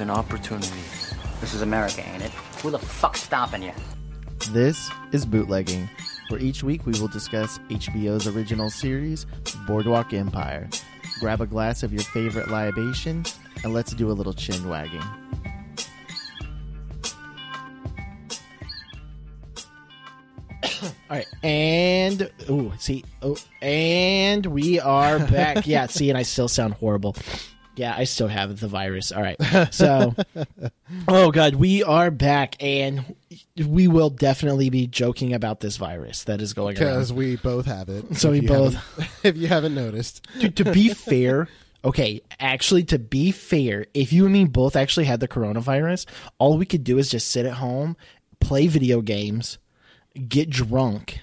is an opportunity. This is America, ain't it? Who the fuck's stopping you? This is Bootlegging, where each week we will discuss HBO's original series, Boardwalk Empire. Grab a glass of your favorite libation, and let's do a little chin wagging. All right, and oh, see, oh, and we are back. yeah, see, and I still sound horrible. Yeah, I still have the virus. All right, so, oh god, we are back, and we will definitely be joking about this virus that is going around. because we both have it. So we both- If you haven't noticed, to, to be fair, okay, actually, to be fair, if you and me both actually had the coronavirus, all we could do is just sit at home, play video games, get drunk,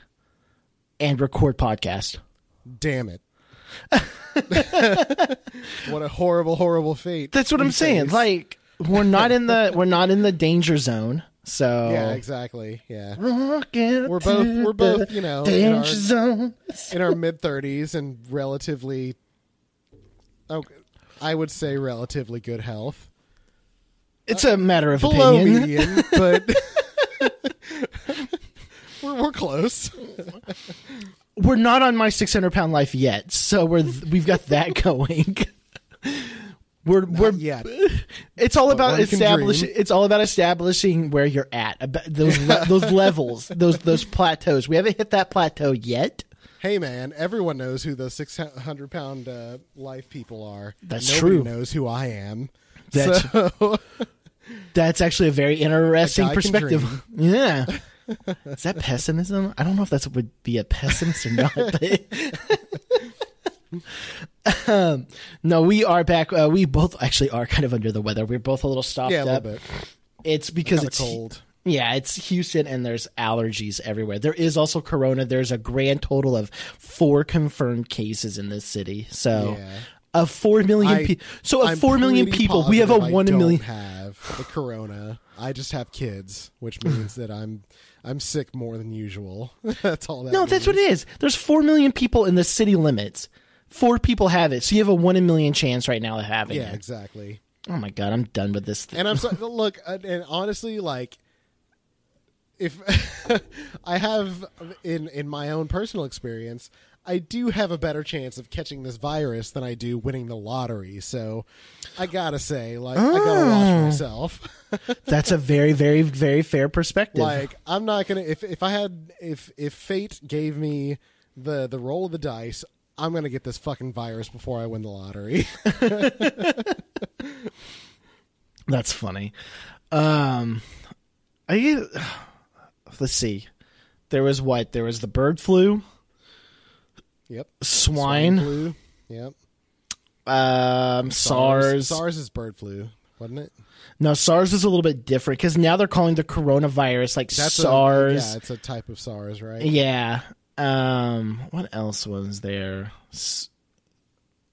and record podcast. damn it! what a horrible, horrible fate. That's what I'm we saying. Like we're not in the we're not in the danger zone. So yeah, exactly. Yeah, We're both- we're both, you know, in danger our- zone. in our mid thirties and relatively, oh, I would say relatively good health. It's a matter of Below opinion. median, but we're we're close. we're not on my 600 pound life yet, so we're we've got that going. we're we're yet. It's all about establishing. It's all about establishing where you're at. About those le- those levels, those those plateaus. We haven't hit that plateau yet. Hey man, everyone knows who the six hundred pound uh, life people are. That's Nobody true. Knows who I am. That's- so, That's actually a very interesting A guy can perspective. Yeah. Is that pessimism? I don't know if that's would be a pessimist or not. But um, no, we are back. Uh, we both actually are kind of under the weather. We're both a little stopped yeah, a up. little bit. It's because Kinda it's cold. Yeah, it's Houston and there's allergies everywhere. There is also corona. There's a grand total of four confirmed cases in this city. So Yeah. of four million people. So of I'm four million people, we have a I one don't million. Have the corona? I just have kids, which means that I'm I'm sick more than usual. that's all that. No, that's what it is. There's four million people in the city limits. Four people have it, so you have a one in a million chance right now of having it. Yeah, it. exactly. Oh my god, I'm done with this. Thing. And I'm so, look, uh, and honestly, like, if I have in in my own personal experience, I do have a better chance of catching this virus than I do winning the lottery. So, I gotta say, like, I gotta Oh. watch myself. That's a very, very, very fair perspective. like, I'm not gonna if if I had if if fate gave me the the roll of the dice. I'm gonna get this fucking virus before I win the lottery. That's funny. Um, I let's see. There was what? There was the bird flu, yep. swine, flu. Yep. um, SARS. SARS is bird flu, wasn't it? No, SARS is a little bit different because now they're calling the coronavirus like That's SARS. A, yeah, it's a type of SARS, right? Yeah. Um. What else was there? S-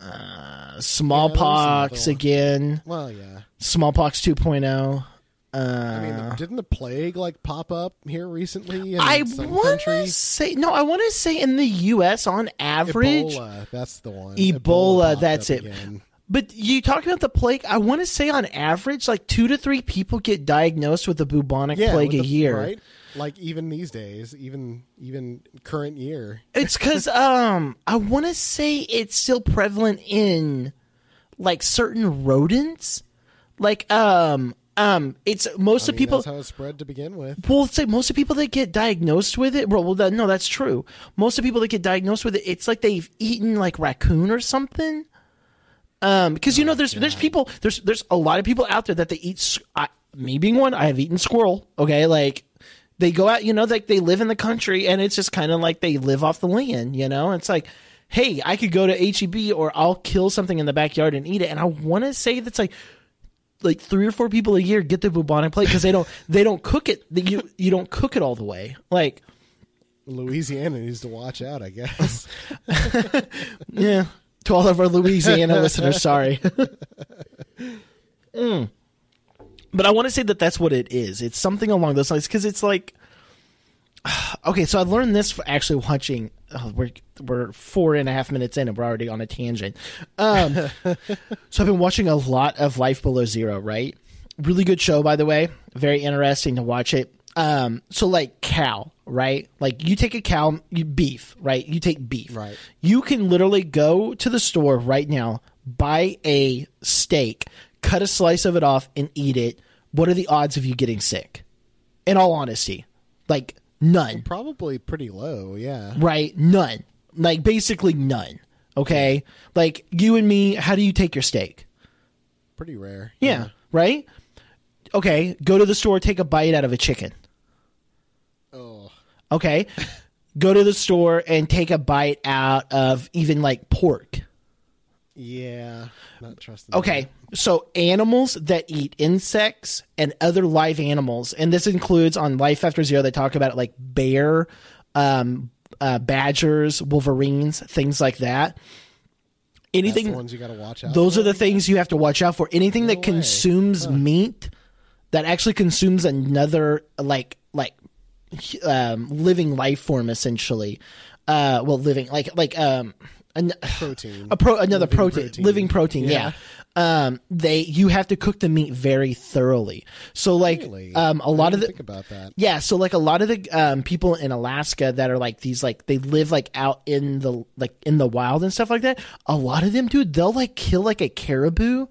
uh, smallpox one. again. Well, yeah. Smallpox 2.0. Uh, I mean, didn't the plague like pop up here recently in I want to say no. I want to say in the U.S. on average, Ebola, that's the one. Ebola, popped that's it. again. but you talking about the plague? I want to say on average, like two to three people get diagnosed with the bubonic Yeah, plague a the- year. right? Like even these days, even even current year. It's because um, I want to say it's still prevalent in like certain rodents. Like um um, it's most I of mean, people. That's how it spread to begin with. Well, it's like most of people that get diagnosed with it. Well, well, that, no, that's true. Most of people that get diagnosed with it, it's like they've eaten like raccoon or something. Um, because you know, there's there's people there's there's a lot of people out there that they eat. I, me being one, I have eaten squirrel. Okay, like they go out, you know, like they live in the country, and it's just kind of like they live off the land. You know, it's like. Hey, I could go to HEB or I'll kill something in the backyard and eat it. And I want to say that's like like three or four people a year get the bubonic plague because they don't they don't cook it. You you don't cook it all the way. Like Louisiana needs to watch out, I guess. yeah. To all of our louisiana listeners sorry. Mm. but i want to say that that's what it is. It's something along those lines because it's like okay so i learned this actually watching oh, we're we're four and a half minutes in and we're already on a tangent um so i've been watching a lot of life below zero right really good show, by the way. Very interesting to watch it. Um, so like cow, right? Like you take a cow, you beef, right? You take beef. Right. You can literally go to the store right now, buy a steak, cut a slice of it off, and eat it. What are the odds of you getting sick? In all honesty, like none Probably pretty low. Yeah. right? None. Like basically none. Okay? Like you and me, how do you take your steak? Pretty rare. Yeah, right? Okay, go to the store, take a bite out of a chicken. Oh. Okay? go to the store and take a bite out of even like pork. Yeah. Not trusting. Okay, so animals that eat insects and other live animals, and this includes on Life After Zero, they talk about it like bear, um, uh, badgers, wolverines, things like that. Anything, ones you got to watch out. those for? are the things you have to watch out for. Anything that way. consumes meat, that actually consumes another like like um, living life form, essentially. Uh, well, living like like um. An, protein. a pro another Living protein, protein. living protein yeah. um they you have to cook the meat very thoroughly so like Really? um a I lot of the think about that. yeah so like a lot of the um people in alaska that are like these like they live like out in the like in the wild and stuff like that a lot of them dude they'll like kill like a caribou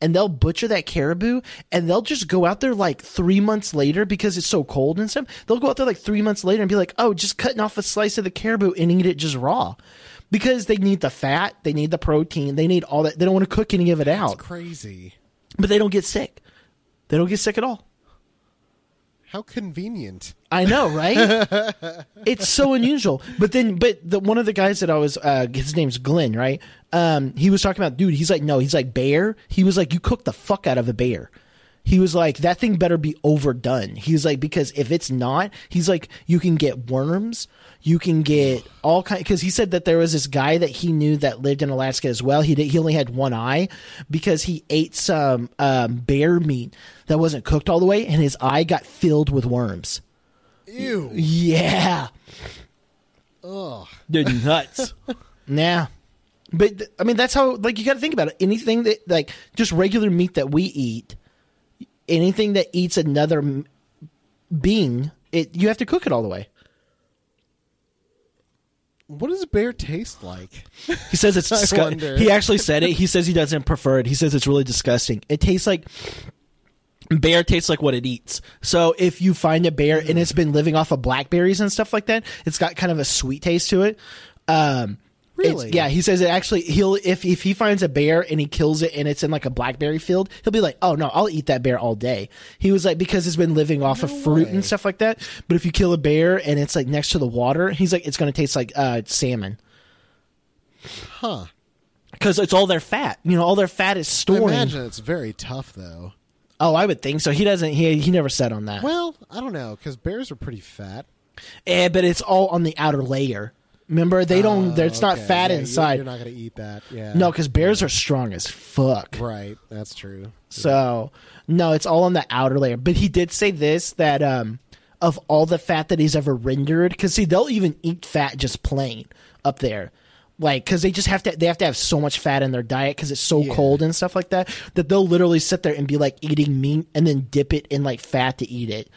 and they'll butcher that caribou and they'll just go out there like three months later because it's so cold and stuff. They'll go out there like three months later and be like, oh, just cutting off a slice of the caribou and eat it just raw. Because they need the fat, they need the protein, they need all that. They don't want to cook any of it It's out, crazy. but they don't get sick. They don't get sick at all. How convenient. I know, right? it's so unusual. But then, but the one of the guys that I was, uh, his name's Glenn, right? Um, he was talking about, dude. He's like, no, he's like bear. He was like, you cook the fuck out of a bear. He was like, that thing better be overdone. He's like, because if it's not, he's like, you can get worms, you can get all kind. Because he said that there was this guy that he knew that lived in Alaska as well. He did, he only had one eye because he ate some um, bear meat that wasn't cooked all the way, and his eye got filled with worms. Ew. Yeah. Ugh. They're nuts. nah. But I mean, that's how. Like, you got to think about it. Anything that, like, just regular meat that we eat, anything that eats another being, it you have to cook it all the way. What does bear taste like? He says it's disgusting. He actually said it. He says he doesn't prefer it. He says it's really disgusting. It tastes like bear tastes like what it eats. So if you find a bear and it's been living off of blackberries and stuff like that, it's got kind of a sweet taste to it. Um, it's- Really? yeah, he says it actually. He'll if if he finds a bear and he kills it and it's in like a blackberry field, he'll be like, "Oh no, I'll eat that bear all day." He was like because it's been living off of fruit way. and stuff like that. But if you kill a bear and it's like next to the water, he's like, it's going to taste like uh, salmon Huh. because it's all their fat. You know, all their fat is stored. Imagine it's very tough, though. Oh, I would think so. He doesn't. He he never said on that. Well, I don't know, because bears are pretty fat. Eh, but it's all on the outer layer. Remember, they don't. Oh, There's not fat Yeah, you- inside. You're not going to eat that. Yeah. no, because bears are strong as fuck. Right. That's true. So no, it's all on the outer layer. But he did say this that um of all the fat that he's ever rendered, because see, they'll even eat fat just plain up there. Like, because they just have to, they have to have so much fat in their diet because it's so cold and stuff like that. That they'll literally sit there and be like eating meat and then dip it in like fat to eat it.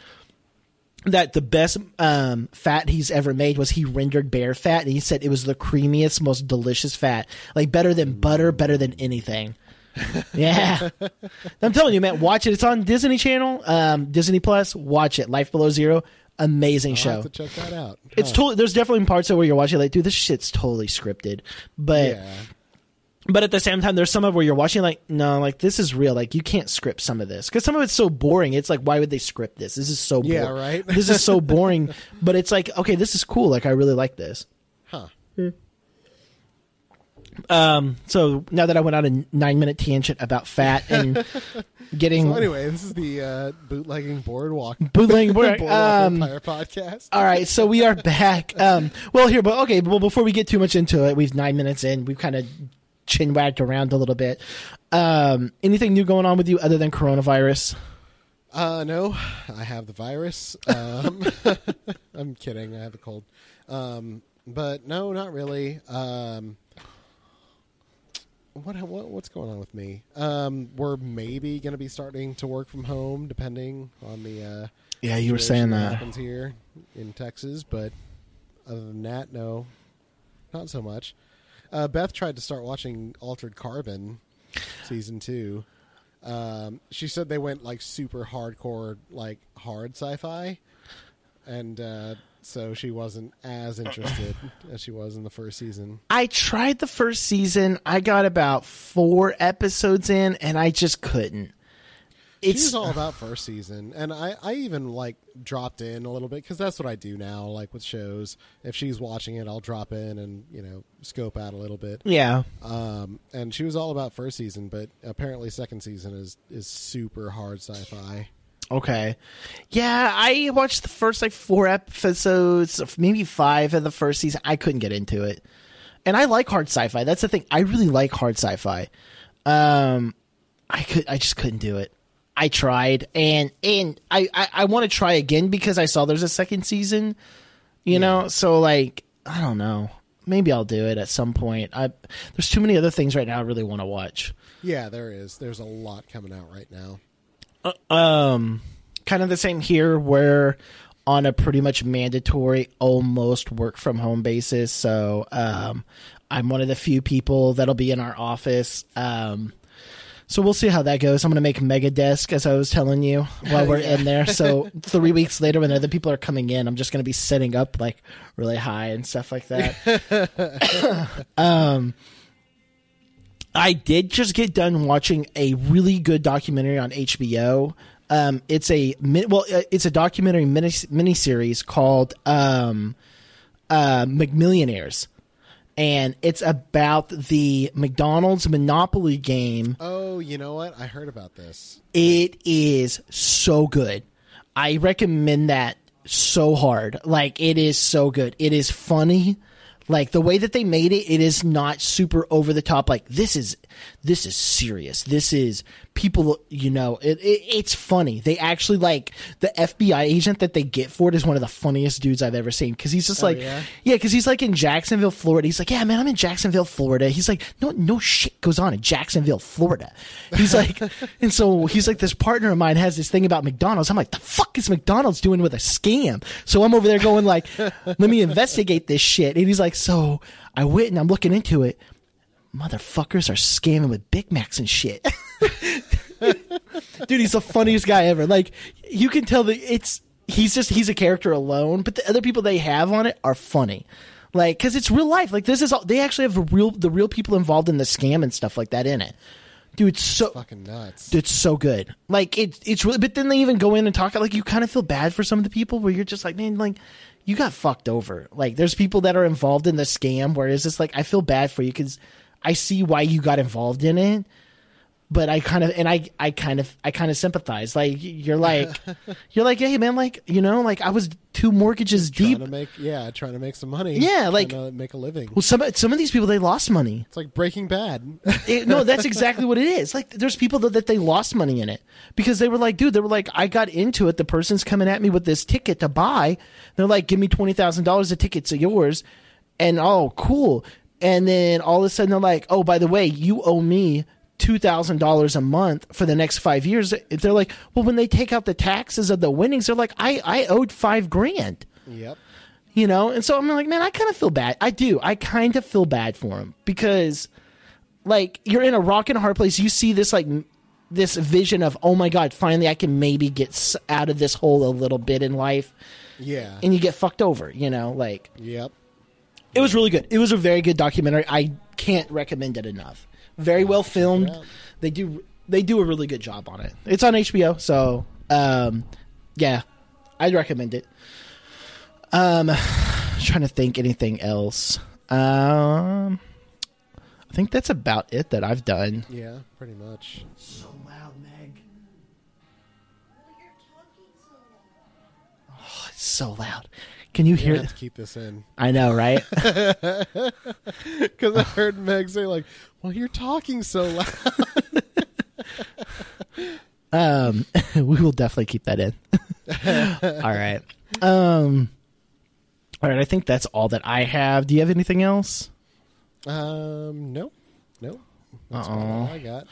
That the best um, fat he's ever made was he rendered bear fat, and he said it was the creamiest, most delicious fat, like better than butter, better than anything. Yeah, I'm telling you, man, watch it. It's on Disney Channel, um, Disney Plus. Watch it. Life Below Zero, amazing I'll show. have to check that out. It's Huh. totally. There's definitely parts of where you're watching like, dude, this shit's totally scripted. But Yeah. But at the same time, there's some of where you're watching like, no, like this is real. Like you can't script some of this because some of it's so boring. It's like, why would they script this? This is so boring. Yeah, right? this is so boring. But it's like, okay, this is cool. Like I really like this. Huh. Um, so now that I went on a nine minute tangent about fat and getting So anyway, this is the uh, bootlegging boardwalk bootlegging boardwalk, boardwalk um, Empire podcast. All right, so we are back. Um, well, here, but okay. Well, before we get too much into it, we've nine minutes in. We've kind of chin wagged around a little bit. Um, anything new going on with you other than coronavirus? Uh, no, I have the virus. Um, I'm kidding. I have a cold. Um, but no, not really. Um, what, what what's going on with me? Um, we're maybe going to be starting to work from home, depending on the. Uh, Yeah, you were saying that. happens here in Texas, but other than that, no, not so much. Uh, Beth tried to start watching Altered Carbon season two. Um, she said they went like super hardcore, like hard sci-fi, and uh, so she wasn't as interested as she was in the first season. I tried the first season. I got about four episodes in, and I just couldn't. She It's was all about first season, and I, I even like dropped in a little bit because that's what I do now. Like with shows, if she's watching it, I'll drop in and you know scope out a little bit. yeah. Um, and she was all about first season, but apparently second season is is super hard sci-fi. Okay. Yeah, I watched the first like four episodes, maybe five of the first season. I couldn't get into it. And I like hard sci-fi. That's the thing. I really like hard sci-fi. Um I could I just couldn't do it. I tried and and I I, I want to try again because I saw there's a second season. You know, so like I don't know. Maybe I'll do it at some point. I there's too many other things right now I really want to watch. Yeah, there is. There's a lot coming out right now. um kind of the same here where on a pretty much mandatory almost work from home basis so um i'm one of the few people that'll be in our office um so we'll see how that goes. I'm going to make mega desk as I was telling you while we're in there. So three weeks later, when other people are coming in, I'm just going to be setting up like really high and stuff like that. um, I did just get done watching a really good documentary on HBO. Um, it's a well, uh, it's a documentary mini miniseries called um, uh, McMillionaires, and it's about the McDonald's Monopoly game. Oh, you know what? I heard about this. It is so good. I recommend that so hard. Like it is so good. It is funny. Like the way that they made it, it is not super over the top. Like this is this is serious. This is people. You know, it, it it's funny. They actually like the FBI agent that they get for it is one of the funniest dudes I've ever seen because he's just oh, like yeah? yeah, because he's like in Jacksonville, Florida. He's like, yeah, man, I'm in Jacksonville, Florida. He's like, no, no shit goes on in Jacksonville, Florida. He's like, and so he's like, this partner of mine has this thing about McDonald's. I'm like, the fuck is McDonald's doing with a scam? So I'm over there going like, let me investigate this shit. And he's like, so I went and I'm looking into it. Motherfuckers are scamming with Big Macs and shit. Dude, he's the funniest guy ever. Like, you can tell that it's he's just he's a character alone, but the other people they have on it are funny. Like, because it's real life. Like, this is all they actually have the real the real people involved in the scam and stuff like that in it. Dude, it's so Fucking nuts. it's so good. Like it's it's really, but then they even go in and talk. Like you kind of feel bad for some of the people where you're just like, man, like you got fucked over. Like there's people that are involved in the scam where it's just like I feel bad for you because I see why you got involved in it. But I kind of and I I kind of I kind of sympathize. Like you're like you're like, hey man, like you know, like I was two mortgages trying deep. to make yeah, trying to make some money. Yeah, like- to make a living. Well, some some of these people they lost money. It's like Breaking Bad. It- no, that's exactly what it is. Like, there's people that, that they lost money in it because they were like, dude, they were like, I got into it. The person's coming at me with this ticket to buy. They're like, give me twenty thousand dollars. The tickets yours, and oh, cool. And then all of a sudden they're like, oh, by the way, you owe me two thousand dollars a month for the next five years. They're like, well, when they take out the taxes of the winnings, they're like, I I owed five grand yep. you know and so i'm like man i kind of feel bad i do i kind of feel bad for him because like you're in a rock and hard place you see this like this vision of oh my god finally i can maybe get out of this hole a little bit in life Yeah. and you get fucked over you know like yep. It was really good. It was a very good documentary. I can't recommend it enough. Very well filmed. they do they do a really good job on it. It's on hbo so um yeah i'd recommend it. Um trying to think anything else. Um i think that's about it that i've done. Yeah, pretty much. so loud meg so loud can you hear have keep this in i know right because I heard Meg say like, "Well, you're talking so loud." Um, we will definitely keep that in. all right. Um, all right. I think that's all that I have. Do you have anything else? Um, no, no. That's all I got.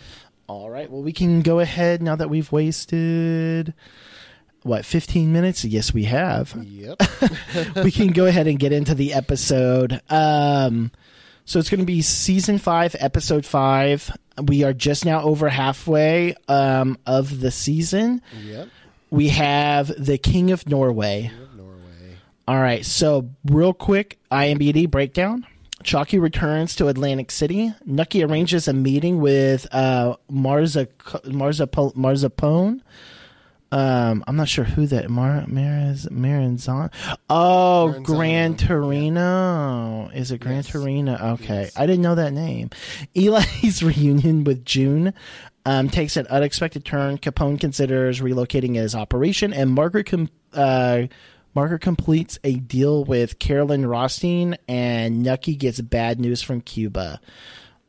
All right. Well, we can go ahead now that we've wasted what 15 minutes. Yes, we have. Yep. we can go ahead and get into the episode. Um, so it's going to be season five, episode five. We are just now over halfway um, of the season. yep. We have the King of Norway. Norway. All right. So real quick, IMBD breakdown. Chalky returns to Atlantic City. Nucky arranges a meeting with uh, Marza Marza Marzapone. Um, I'm not sure who that Mar Mariz Maranzon. Oh, Maranzano, Gran Torino. Is it Gran Yes. Torino? Okay, Yes. I didn't know that name. Eli's reunion with June um, takes an unexpected turn. Capone considers relocating his operation, and Margaret com- uh, Margaret completes a deal with Carolyn Rothstein, and Nucky gets bad news from Cuba.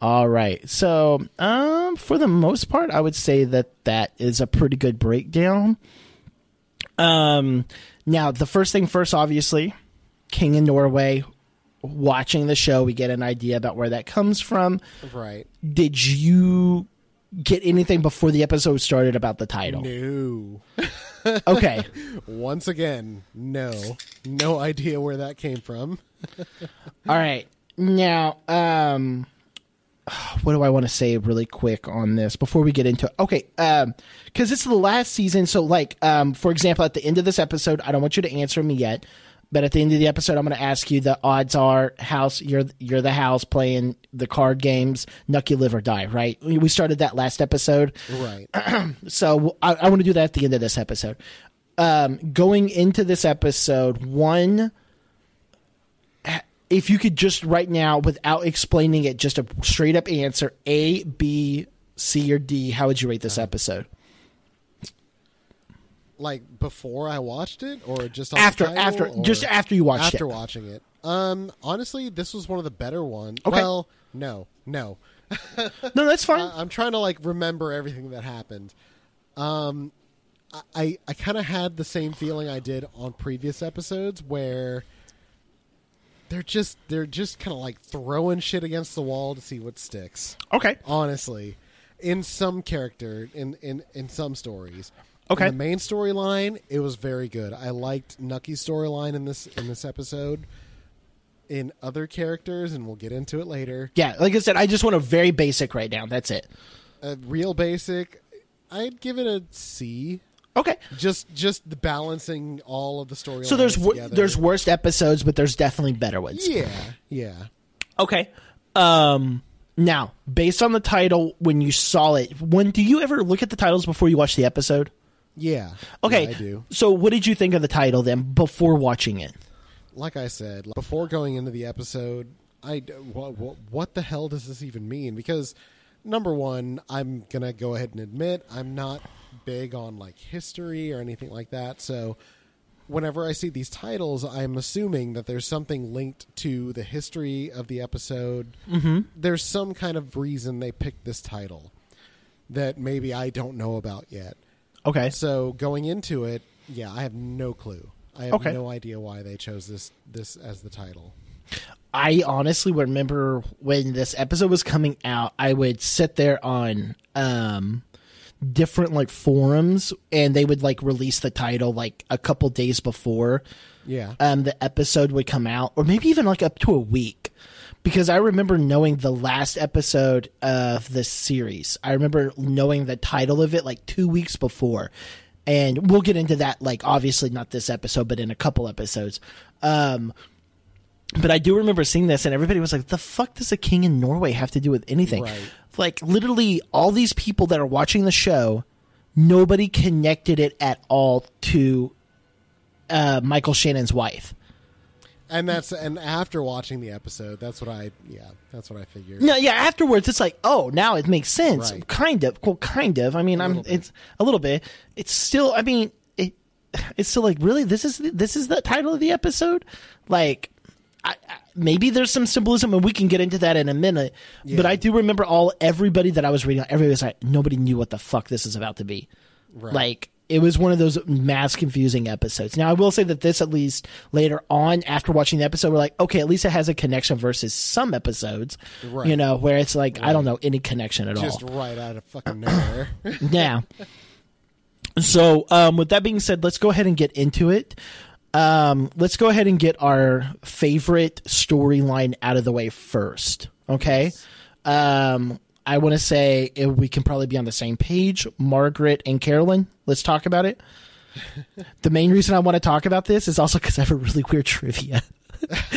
All right. So, um, for the most part, I would say that that is a pretty good breakdown. Um, now the first thing first, obviously, King in Norway. Watching the show, we get an idea about where that comes from. Right. Did you get anything before the episode started about the title? No. Okay. Once again, no. No idea where that came from. All right. Now, um what do I want to say really quick on this before we get into it? Okay, um cuz it's the last season, so like um for example at the end of this episode, I don't want you to answer me yet, but at the end of the episode I'm going to ask you the odds are house you're you're the house playing the card games, Nucky live or die, right? We started that last episode. Right. So I, I want to do that at the end of this episode. Um, going into this episode, one, if you could just right now, without explaining it, just a straight up answer A, B, C, or D, how would you rate this episode? like before I watched it, or just After, title, after, just after you watched it. after it. watching it. Um, honestly, this was one of the better ones. Okay. Well, no, no. No, that's fine. I, I'm trying to like remember everything that happened. Um, I I, I kind of had the same feeling I did on previous episodes where they're just they're just kind of like throwing shit against the wall to see what sticks. okay. Honestly, in some character in in in some stories. Okay. In the main storyline, it was very good. I liked Nucky's storyline in this in this episode. In other characters, and we'll get into it later. Yeah, like I said, I just want a very basic right now. That's it. A real basic, I'd give it a C. Okay. Just just the balancing all of the story. So there's wor- there's worst episodes, but there's definitely better ones. yeah yeah Okay. Um now, based on the title when you saw it, when do you ever look at the titles before you watch the episode? yeah. Okay. Yeah, I do. So what did you think of the title then before watching it? Like I said like, before going into the episode, I what, what what the hell does this even mean? Because number one, I'm gonna go ahead and admit I'm not big on like history or anything like that. So whenever I see these titles, I'm assuming that there's something linked to the history of the episode. Mm-hmm. There's some kind of reason they picked this title that maybe I don't know about yet. Okay. So going into it, yeah, I have no clue. I have Okay. no idea why they chose this this as the title. I honestly remember when this episode was coming out, I would sit there on um different like forums and they would like release the title like a couple days before Yeah. um, the episode would come out, or maybe even like up to a week. Because I remember knowing the last episode of this series. I remember knowing the title of it like two weeks before. And we'll get into that, like, obviously not this episode, but in a couple episodes. Um, but I do remember seeing this, and everybody was like, the fuck does a king in Norway have to do with anything? Right. Like, literally, all these people that are watching the show, nobody connected it at all to uh, Michael Shannon's wife. and that's and after watching the episode, that's what I yeah, that's what I figured. No, yeah. Afterwards, it's like, oh, now it makes sense. Right. Kind of. Well, kind of. I mean, I'm. bit. It's a little bit. It's still. I mean, it. It's still like really. This is this is the title of the episode. Like, I, I, maybe there's some symbolism, and we can get into that in a minute. But I do remember all everybody that I was reading. Everybody was like, nobody knew what the fuck this is about to be. Right. Like, it was one of those mass confusing episodes. Now, I will say that this, at least later on, after watching the episode, we're like, okay, at least it has a connection versus some episodes, Right. you know, where it's like, I don't know any connection at all. Just right out of fucking nowhere. Yeah. So, um, with that being said, let's go ahead and get into it. Um, let's go ahead and get our favorite storyline out of the way first. Okay. Um, I want to say if we can probably be on the same page. Margaret and Carolyn, let's talk about it. the main reason I want to talk about this is also because I have a really weird trivia.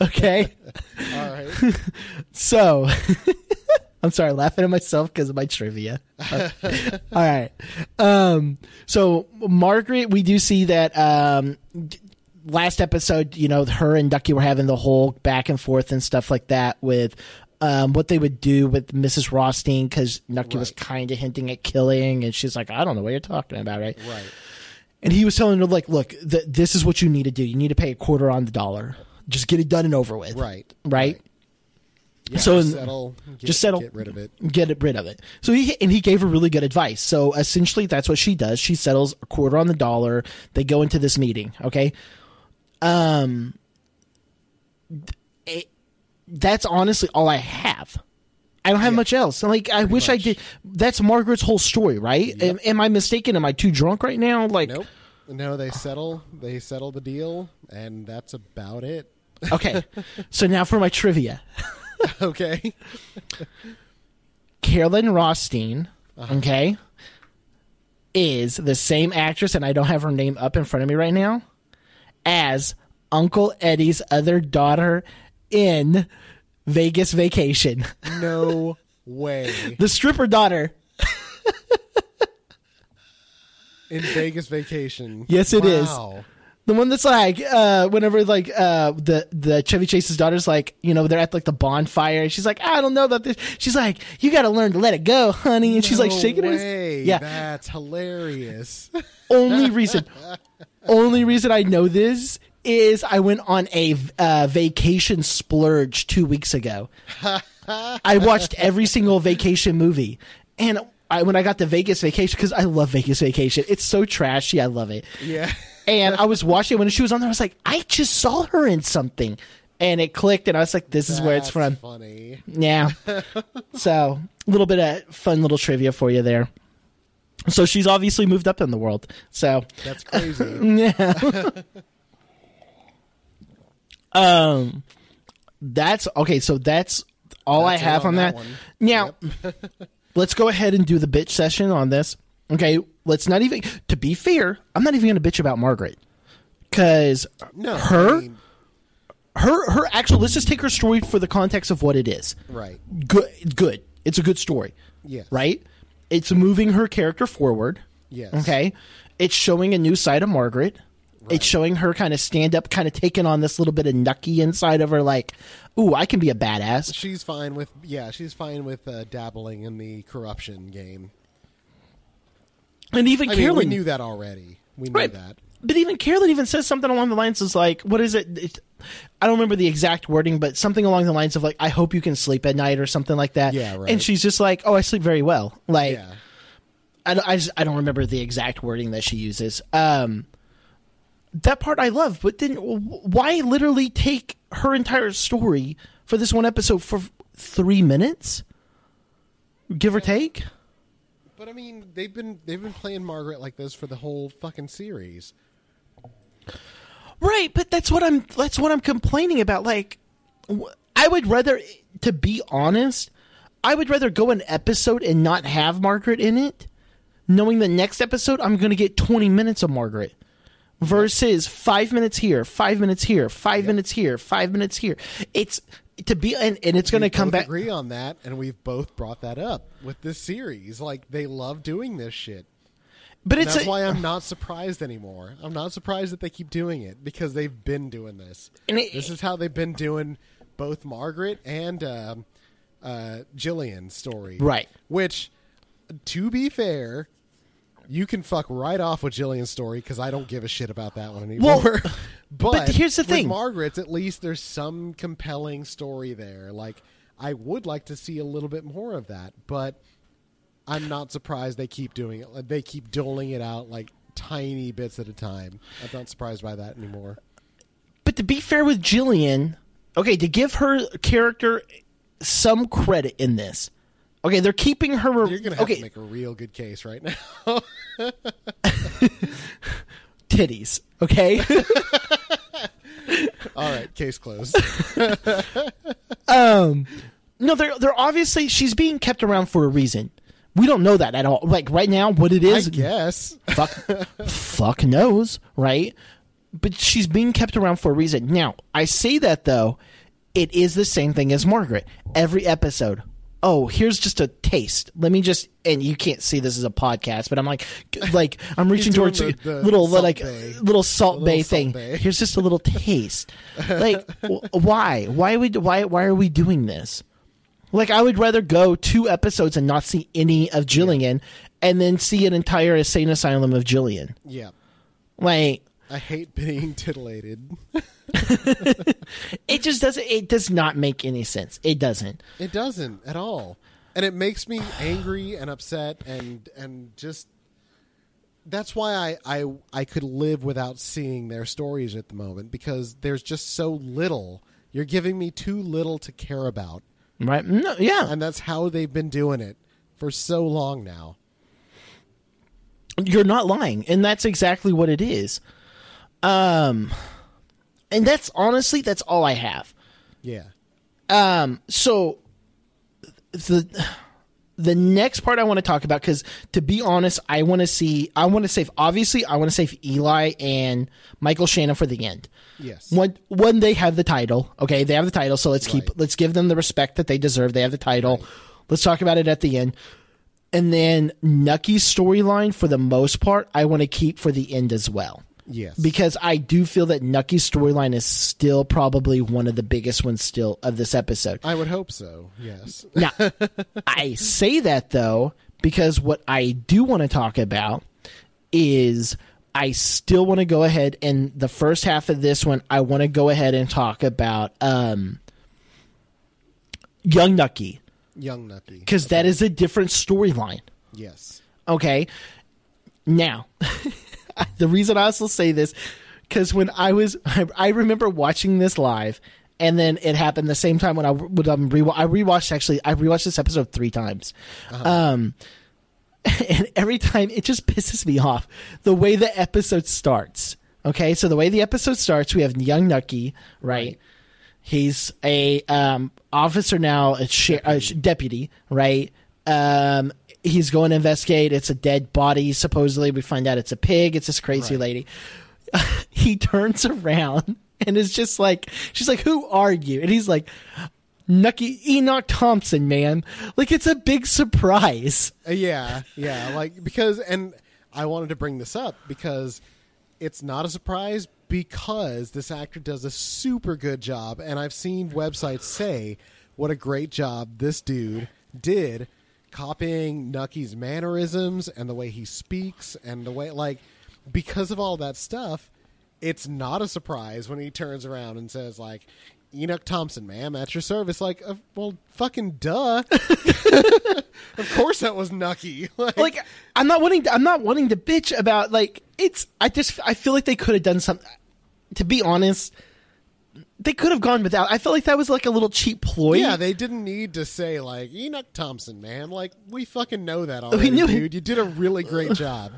okay. All right. So, I'm sorry, laughing at myself because of my trivia. All right. Um, so Margaret, we do see that um, last episode, you know, her and Nucky were having the whole back and forth and stuff like that with um, what they would do with Mrs. Rothstein because Nucky was kind of hinting at killing, and she's like, "I don't know what you're talking about, right?" Right. And he was telling her like, "Look, th- this is what you need to do. You need to pay a quarter on the dollar. Just get it done and over with." Right. Right. Yeah, So in- settle. Get, just settle. Get rid of it. get rid of it. So he and he gave her really good advice. So essentially, that's what she does. She settles a quarter on the dollar. They go into this meeting. Okay, um, it, that's honestly all I have. I don't have Yeah. much else. Like I wish I much. did. That's Margaret's whole story, right? Am, am I mistaken? Am I too drunk right now? Like, Nope. No, they settle. They settle the deal, and that's about it. okay. so now for my trivia. okay. Carolyn Rothstein, Uh-huh. okay, is the same actress, and I don't have her name up in front of me right now, as Uncle Eddie's other daughter in Vegas Vacation. No way. The stripper daughter. In Vegas Vacation. Yes, it is. The one that's like, uh, whenever like uh, the the Chevy Chase's daughter's like, you know, they're at like the bonfire. And she's like, I don't know about this. She's like, you got to learn to let it go, honey. And she's like shaking her. way. Yeah, That's hilarious. only reason only reason I know this is I went on a uh, vacation splurge two weeks ago. I watched every single vacation movie, and I, when I got the Vegas Vacation, because I love Vegas Vacation, it's so trashy. I love it. yeah. And I was watching it when she was on there. I was like, I just saw her in something, and it clicked, and I was like, this is where it's from. Funny. Yeah. so a little bit of fun little trivia for you there. So she's obviously moved up in the world. So That's crazy. yeah. um, that's okay. So that's all That's I have on that that. Now, let's go ahead and do the bitch session on this. Okay, let's not even. To be fair, I'm not even going to bitch about Margaret because No. her I mean, her her actual. Let's just take her story for the context of what it is. right. Good, good. It's a good story Yeah. right? It's moving her character forward. Yes. Okay. It's showing a new side of Margaret. It's showing her kind of stand up, kind of taking on this little bit of nucky inside of her, like, ooh, I can be a badass. She's fine with yeah. She's fine with uh, dabbling in the corruption game. And even I mean, we Carolyn, knew that already. We knew Right. that. but even Carolyn even says something along the lines is like, what is it? it? I don't remember the exact wording, but something along the lines of like, I hope you can sleep at night or something like that. Yeah, right. And she's just like, oh, I sleep very well. Like, Yeah. I, don't- I, just, I don't remember the exact wording that she uses. Um, that part I love, but then why literally take her entire story for this one episode for three minutes, give or take? But I mean, they've been they've been playing Margaret like this for the whole fucking series. Right, but that's what I'm. That's what I'm complaining about. Like, I would rather, to be honest, I would rather go an episode and not have Margaret in it, knowing the next episode I'm going to get 20 minutes of Margaret, versus five minutes here, five minutes here, five minutes here, five minutes here. It's to be, and, and it's going to come back. Agree on that, and we've both brought that up with this series. Like they love doing this shit. But And it's that's a, why I'm not surprised anymore. I'm not surprised that they keep doing it because they've been doing this. It- this is how they've been doing both Margaret and um, uh, Gillian's story. Right. Which, to be fair, you can fuck right off with Gillian's story because I don't give a shit about that one anymore. Well, but, but here's the with thing. Margaret's at least there's some compelling story there. Like I would like to see a little bit more of that, but I'm not surprised they keep doing it. They keep doling it out like tiny bits at a time. I'm not surprised by that anymore. But to be fair with Gillian, okay, to give her character some credit in this. Okay, they're keeping her. You're gonna have okay, to make a real good case right now. titties. Okay, All right, case closed. Um, no, they're they're obviously she's being kept around for a reason. We don't know that at all. Like right now, what it is? Guess. fuck, fuck knows, right? But she's being kept around for a reason. Now, I say that though, it is the same thing as Margaret. Every episode, oh, here's just a taste. Let me just, and you can't see this as a podcast, but I'm like, like I'm reaching towards the- a the little like Bae. little Salt little Bay Salt thing. Bae. Here's just a little taste. Like, w- why? Why we? Why? Why are we doing this? Like, I would rather go two episodes and not see any of Gillian, and then see an entire insane asylum of Gillian. Yeah. Like, I hate being titillated. it just doesn't. It does not make any sense. It doesn't. It doesn't at all. And it makes me angry and upset and and just that's why I, I I could live without seeing their stories at the moment because there's just so little. You're giving me too little to care about. Right? No. Yeah. And that's how they've been doing it for so long now. You're not lying, and that's exactly what it is. Um, and that's honestly that's all I have. Yeah. Um, so the the next part I want to talk about because to be honest, I want to see. I want to save. Obviously, I want to save Eli and Michael Shannon for the end. Yes. When one they have the title. Okay, they have the title. So let's keep Right. let's give them the respect that they deserve. They have the title. Let's talk about it at the end. And then Nucky's storyline, for the most part, I want to keep for the end as well Yes. because I do feel that Nucky's storyline is still probably one of the biggest ones still of this episode. I would hope so. Yes. Now, I say that though because what I do want to talk about is I still want to go ahead and the first half of this one I want to go ahead and talk about um Young Nucky Young Nucky. because that is a different storyline. Yes. Okay. Now, the reason I also say this, because when I was, I, I remember watching this live, and then it happened the same time when I would um, re- I rewatched actually I rewatched this episode three times, um, and every time it just pisses me off the way the episode starts. Okay, so the way the episode starts, we have young Nucky, right? He's a um, officer now, a, sh- a sh- deputy, right? Um, he's going to investigate. It's a dead body. Supposedly, we find out it's a pig. It's this crazy Right. lady. he turns around and is just like, she's like, "Who are you?" And he's like, "Nucky Enoch Thompson, man." Like it's a big surprise. Uh, yeah, yeah, like because and I wanted to bring this up because it's not a surprise because this actor does a super good job and I've seen websites say what a great job this dude did copying Nucky's mannerisms and the way he speaks and the way like because of all that stuff it's not a surprise when he turns around and says like Enoch Thompson, ma'am, at your service. Like, uh, well, fucking duh. of course that was Nucky. Like, like I'm not wanting to, I'm not wanting to bitch about like it's I just I feel like they could have done something to be honest they could have gone without I felt like that was like a little cheap ploy yeah, they didn't need to say like Enoch Thompson, man. Like, we fucking know that oh, already, knew it. dude. You did a really great job.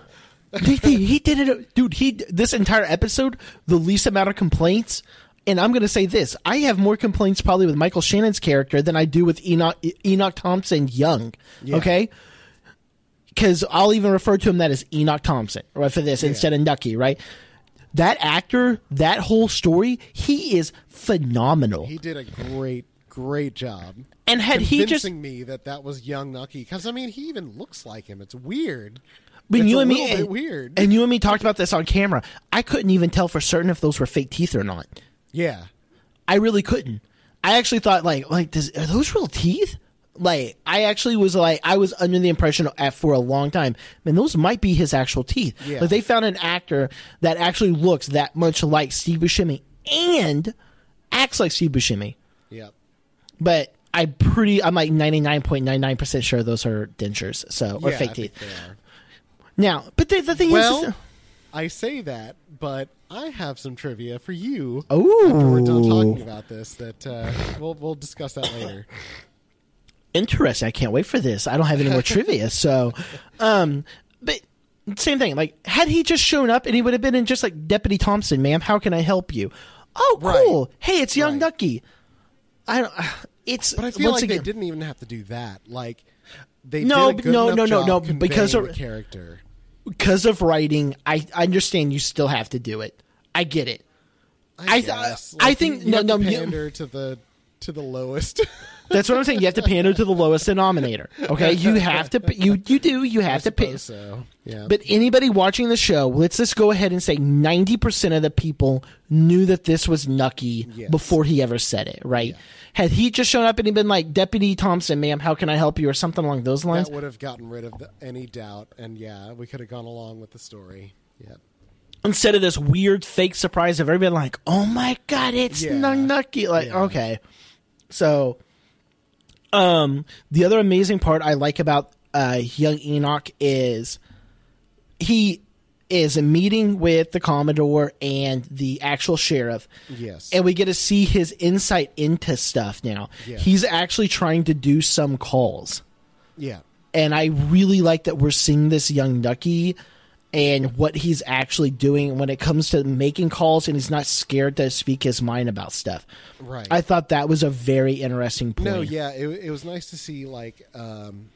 They- they- he did it dude he this entire episode the least amount of complaints and I'm gonna say this I have more complaints probably with Michael Shannon's character than I do with Enoch Enoch Thompson young Yeah. okay because I'll even refer to him that as Enoch Thompson right for this instead of Nucky right that actor that whole story he is phenomenal He did a great, great job. and had he just convincing me that that was young Nucky because I mean he even looks like him. It's weird. when It's you and me and, weird. and you and me talked about this on camera I couldn't even tell for certain if those were fake teeth or not Yeah, I really couldn't. I actually thought like like does are those real teeth? Like I actually was like I was under the impression at, for a long time, man, those might be his actual teeth. Yeah. Like they found an actor that actually looks that much like Steve Buscemi and acts like Steve Buscemi. yeah. But I'm pretty. I'm like 99.99 percent sure those are dentures. So or Yeah, fake I teeth. think they are. Now, but the, the thing Well, is, I say that, but I have some trivia for you. oh, After we're done talking about this, that uh, we'll we'll discuss that later. interesting. I can't wait for this. I don't have any more trivia. So, um, but same thing. Like, had he just shown up and he would have been in just like Deputy Thompson, ma'am, how can I help you? Oh, Right. cool. Hey, it's Young Right. Nucky. I don't. It's But I feel like again, they didn't even have to do that. Like they No, did a good no, no, no, no, because of- character. because of writing. I, I understand you still have to do it. I get it. I- guess. I Like, think- you, you no, no, to you- pander to the to the lowest. That's what I'm saying. You have to pander to the lowest denominator. Okay, you have to. You you do. You have to pay. So yeah, But anybody watching the show, let's just go ahead and say 90% of the people knew that this was Nucky Yes. before he ever said it, right? Had he just shown up and he'd been like, Deputy Thompson, ma'am, how can I help you? Or something along those lines. that would have gotten rid of the, any doubt, and yeah, we could have gone along with the story. Yeah, Instead of this weird fake surprise of everybody like, oh my God, it's Yeah. Nucky. Like, Yeah. okay. So, um, the other amazing part I like about uh, young Enoch is he is a meeting with the Commodore and the actual sheriff. Yes. And we get to see his insight into stuff now. He's actually trying to do some calls. yeah, And I really like that we're seeing this young Nucky and what he's actually doing when it comes to making calls and he's not scared to speak his mind about stuff. right. I thought that was a very interesting point. No, yeah, it, it was nice to see. Like, um,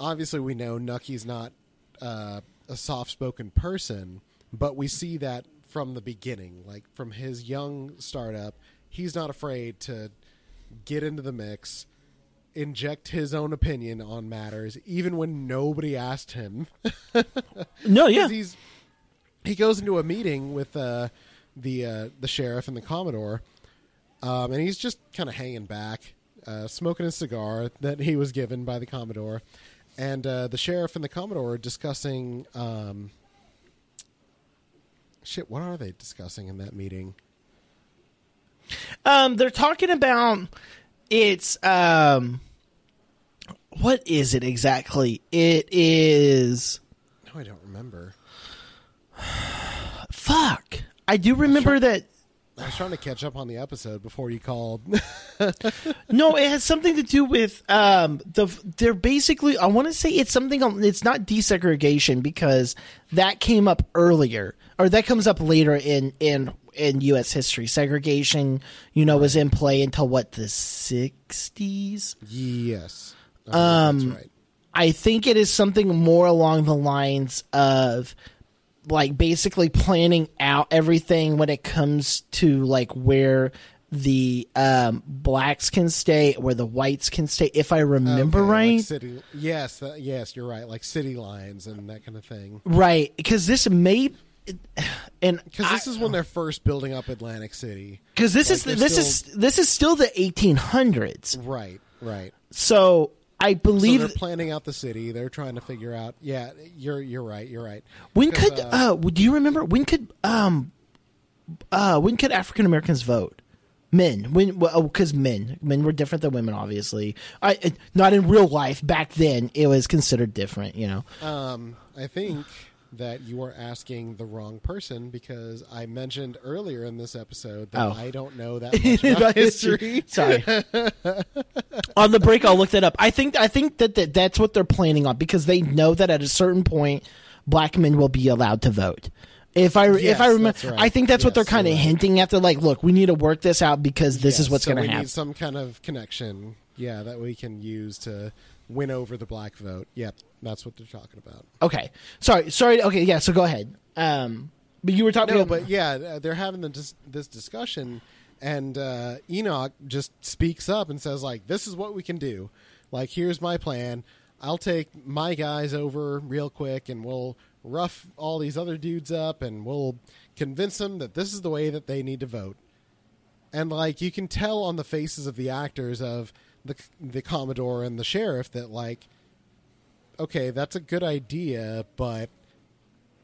obviously, we know Nucky's not uh, a soft-spoken person, but we see that from the beginning, like from his young startup, he's not afraid to get into the mix, inject his own opinion on matters, even when nobody asked him. No, yeah. he's he goes into a meeting with uh, the uh, the sheriff and the commodore, um, and he's just kind of hanging back, uh, smoking a cigar that he was given by the commodore, and uh, the sheriff and the commodore are discussing. Um, shit, what are they discussing in that meeting? Um, they're talking about it's um, what is it exactly? It is No, I don't remember. fuck. I do remember that. I was trying to catch up on the episode before you called. No, it has something to do with um the they're basically I want to say it's something on- it's not desegregation because that came up earlier or that comes up later in in in US history. Segregation, you know, was in play until what the 60s. yes, I Um, right. I think it is something more along the lines of like basically planning out everything when it comes to like where the um blacks can stay where the whites can stay if i remember Okay, like right city, yes, that, yes, you're right. Like city lines and that kind of thing. right because this may and Because this is when they're first building up Atlantic City. because this like, is this is this is still the 1800s Right, right. so i So believe they're planning out the city. They're trying to figure out. Yeah, you're you're right. You're right. when could uh, do you remember when could um uh when could african americans vote men when well because men men were different than women obviously i not in real life back then it was considered different you know Um, I think that you are asking the wrong person because I mentioned earlier in this episode that Oh. I don't know that much about history. sorry on the break i'll look that up i think i think that, that that's what they're planning on because they know that at a certain point black men will be allowed to vote if I if I remember, right. I think that's what they're kind of right. hinting at. They're like, "Look, we need to work this out because this is what's so going to we happen." Need some kind of connection, yeah, that we can use to win over the black vote. Yep, that's what they're talking about. Okay. Sorry. Sorry. Okay. Yeah. So go ahead. Um, but you were talking. No, about, but yeah, they're having the, dis- this discussion, and uh, Enoch just speaks up and says, like, "This is what we can do. Like, here's my plan. I'll take my guys over real quick, and we'll rough all these other dudes up, and we'll convince them that this is the way that they need to vote." And like, you can tell on the faces of the actors of the the Commodore and the sheriff that like, okay, that's a good idea, but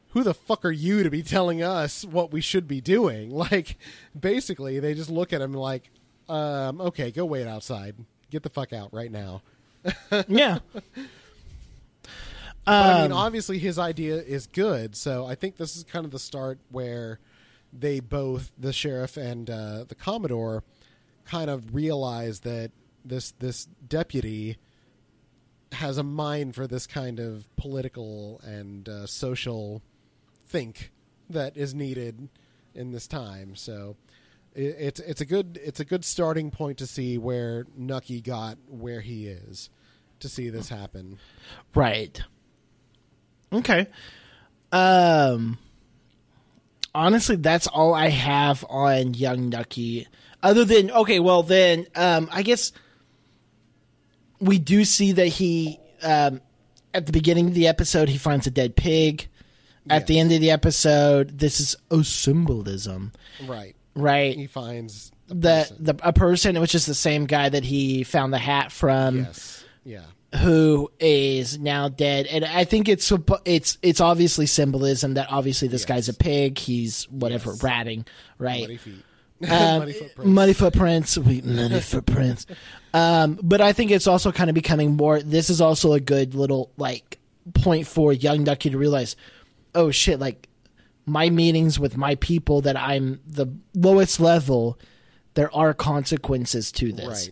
who the fuck are you to be telling us what we should be doing? Like, basically, they just look at him like, um, okay, go wait outside. get the fuck out right now. yeah. But, I mean, Um, obviously his idea is good, so I think this is kind of the start where they both, the sheriff and uh, the commodore, kind of realize that this this deputy has a mind for this kind of political and uh, social think that is needed in this time. So it, it's it's a good it's a good starting point to see where Nucky got where he is to see this happen. Right. Okay. Um honestly that's all I have on Young Nucky. Other than okay, well then um I guess we do see that he um at the beginning of the episode he finds a dead pig. At the end of the episode, this is a symbolism, Right. right? He finds a the person. the a person which is the same guy that he found the hat from yes. Yeah. who is now dead and i think it's it's it's obviously symbolism that obviously this Yes. guy's a pig he's whatever Yes. ratting right Muddy feet. um, Muddy footprints. muddy footprints we muddy footprints um but i think it's also kind of becoming more this is also a good little like point for young nucky to realize oh shit like my meetings with my people that i'm the lowest level there are consequences to this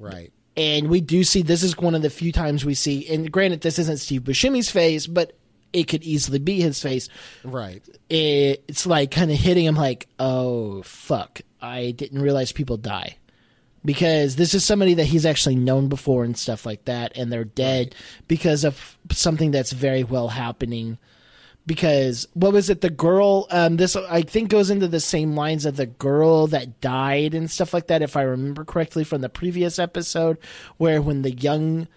Right. Right. and we do see this is one of the few times we see and granted this isn't steve buscemi's face but it could easily be his face Right. it, it's like kind of hitting him like oh fuck i didn't realize people die because this is somebody that he's actually known before and stuff like that and they're dead because of something that's very well happening. Because what was it the girl um this i think goes into the same lines of the girl that died and stuff like that if i remember correctly from the previous episode where when the young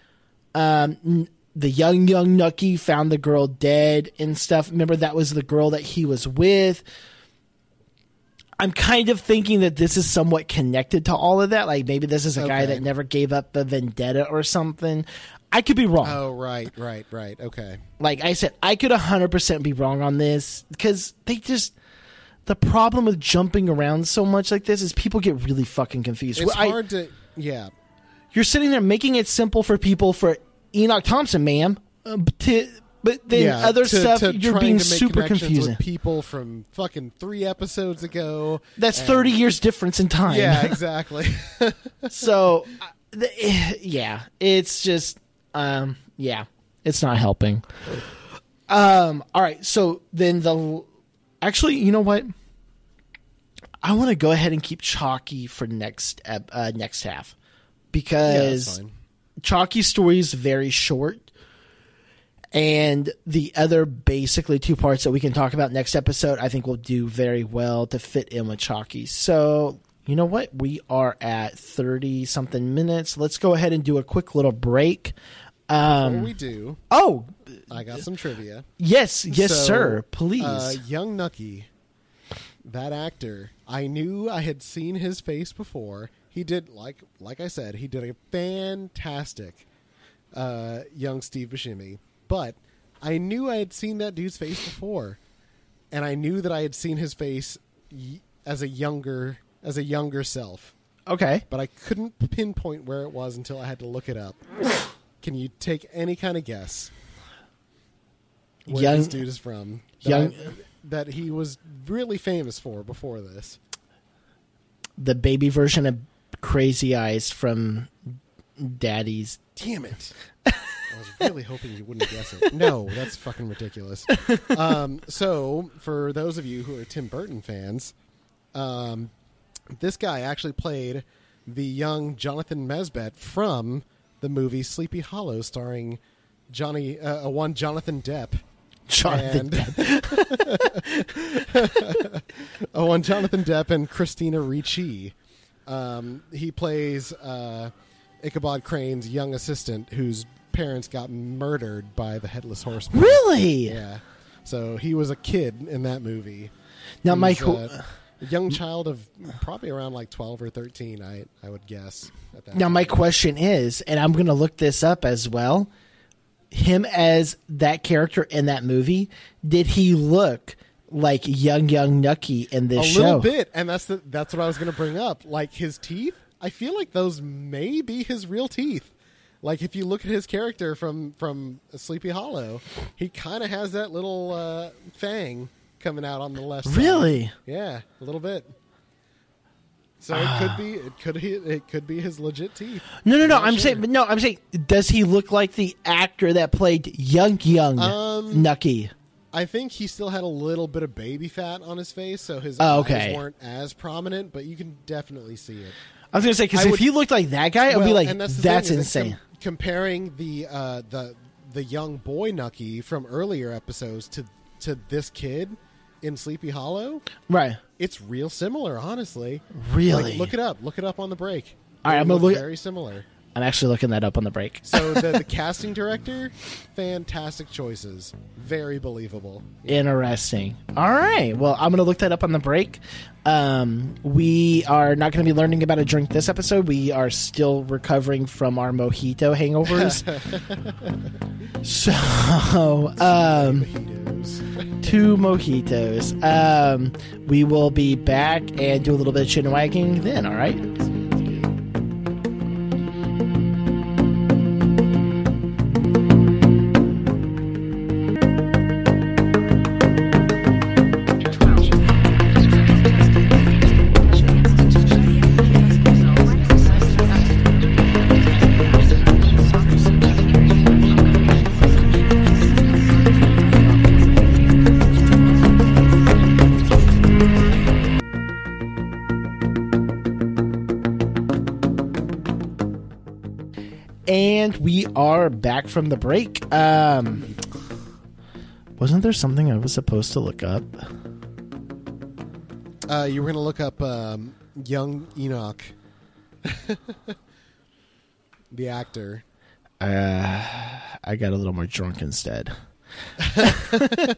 um the young young nucky found the girl dead and stuff remember that was the girl that he was with i'm kind of thinking that this is somewhat connected to all of that like maybe this is a guy that never gave up the vendetta or something i could be wrong Oh, right. Right. Right. Okay. like I said, I could 100% be wrong on this because they just. The problem with jumping around so much like this is people get really fucking confused. It's I- hard to. Yeah. you're sitting there making it simple for people for Enoch Thompson, ma'am. Uh, to, but then yeah. other to- stuff, to you're being super confusing. With people from fucking three episodes ago. That's and- 30 years difference in time. Yeah. Exactly. so, uh, the, yeah, it's just, um, yeah, it's not helping. Um, all right, so then the actually, you know what? I want to go ahead and keep Chalky for next uh, next half because fine. Chalky's story is very short. And the other basically two parts that we can talk about next episode, I think will do very well to fit in with Chalky. So, you know what? We are at 30 something minutes. Let's go ahead and do a quick little break. Before Um, we do, oh, I got some trivia. yes, yes, So, sir. Please. Uh, young Nucky, that actor, I knew I had seen his face before. He did like like I said, he did a fantastic uh, young Steve Buscemi. But I knew I had seen that dude's face before, and I knew that I had seen his face y- as a younger as a younger self. okay. But I couldn't pinpoint where it was until I had to look it up. Can you take any kind of guess where Young- this dude is from? That, young- I- that he was really famous for before this. The baby version of Crazy Eyes from Daddy's. Damn it! I was really hoping you wouldn't guess it. No, that's fucking ridiculous. Um, so, for those of you who are Tim Burton fans, um, this guy actually played the young Jonathan Masbath from the movie Sleepy Hollow, starring Johnny uh, uh, one Jonathan Depp. Jonathan and oh, one Jonathan Depp and Christina Ricci. Um, he plays uh, Ichabod Crane's young assistant, whose parents got murdered by the headless horseman. Really? Yeah. So he was a kid in that movie. Now, He Mike, was, uh, a young child of probably around like twelve or thirteen. I I would guess. At that Now, my question is, and I'm going to look this up as well. Him as that character in that movie, did he look like young young Nucky in this show? a little show? bit, and that's the that's what I was going to bring up. Like his teeth I feel like those may be his real teeth. Like if you look at his character from from Sleepy Hollow, he kind of has that little uh, fang coming out on the left. side. Really? Yeah, a little bit. So it could be it could be it could be his legit teeth. No, no, no. Not I'm sure. saying, no, I'm saying, does he look like the actor that played Young Young Um, Nucky? I think he still had a little bit of baby fat on his face, so his Oh, eyes okay. weren't as prominent, but you can definitely see it. I was gonna say because if would- he looked like that guy, I'd be like, that's, thing insane. Com- comparing the uh, the the young boy Nucky from earlier episodes to to this kid in Sleepy Hollow, right? it's real similar, honestly. Really? Like, look it up. Look it up on the break. All right, I'm gonna look look- very similar. I'm actually looking that up on the break. So the, the casting director, fantastic choices, very believable. Interesting. All right. Well, I'm going to look that up on the break. Um, we are not going to be learning about a drink this episode. We are still recovering from our mojito hangovers. so, um, Mojitos. two mojitos. Um, we will be back and do a little bit of chin wagging then. All right. Are back from the break. Um, wasn't there something I was supposed to look up? Uh, you were going to look up um, young Enoch, the actor. Uh, I got a little more drunk instead.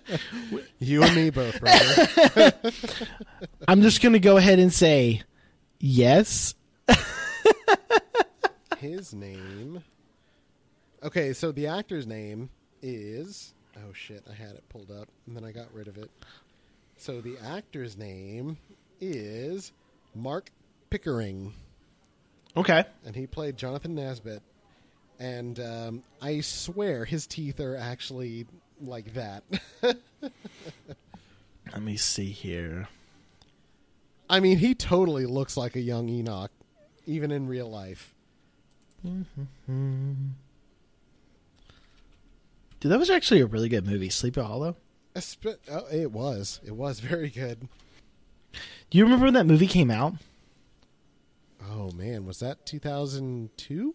You and me both, brother. I'm just going to go ahead and say yes. His name. Okay, so the actor's name is. Oh shit! I had it pulled up and then I got rid of it. So the actor's name is Marc Pickering, Okay. and he played Jonathan Nesbitt. And um, I swear his teeth are actually like that. Let me see here. I mean, he totally looks like a young Enoch, even in real life. Dude, that was actually a really good movie, Sleepy Hollow. Oh, it was. It was very good. Do you remember when that movie came out? Oh man, was that 2002?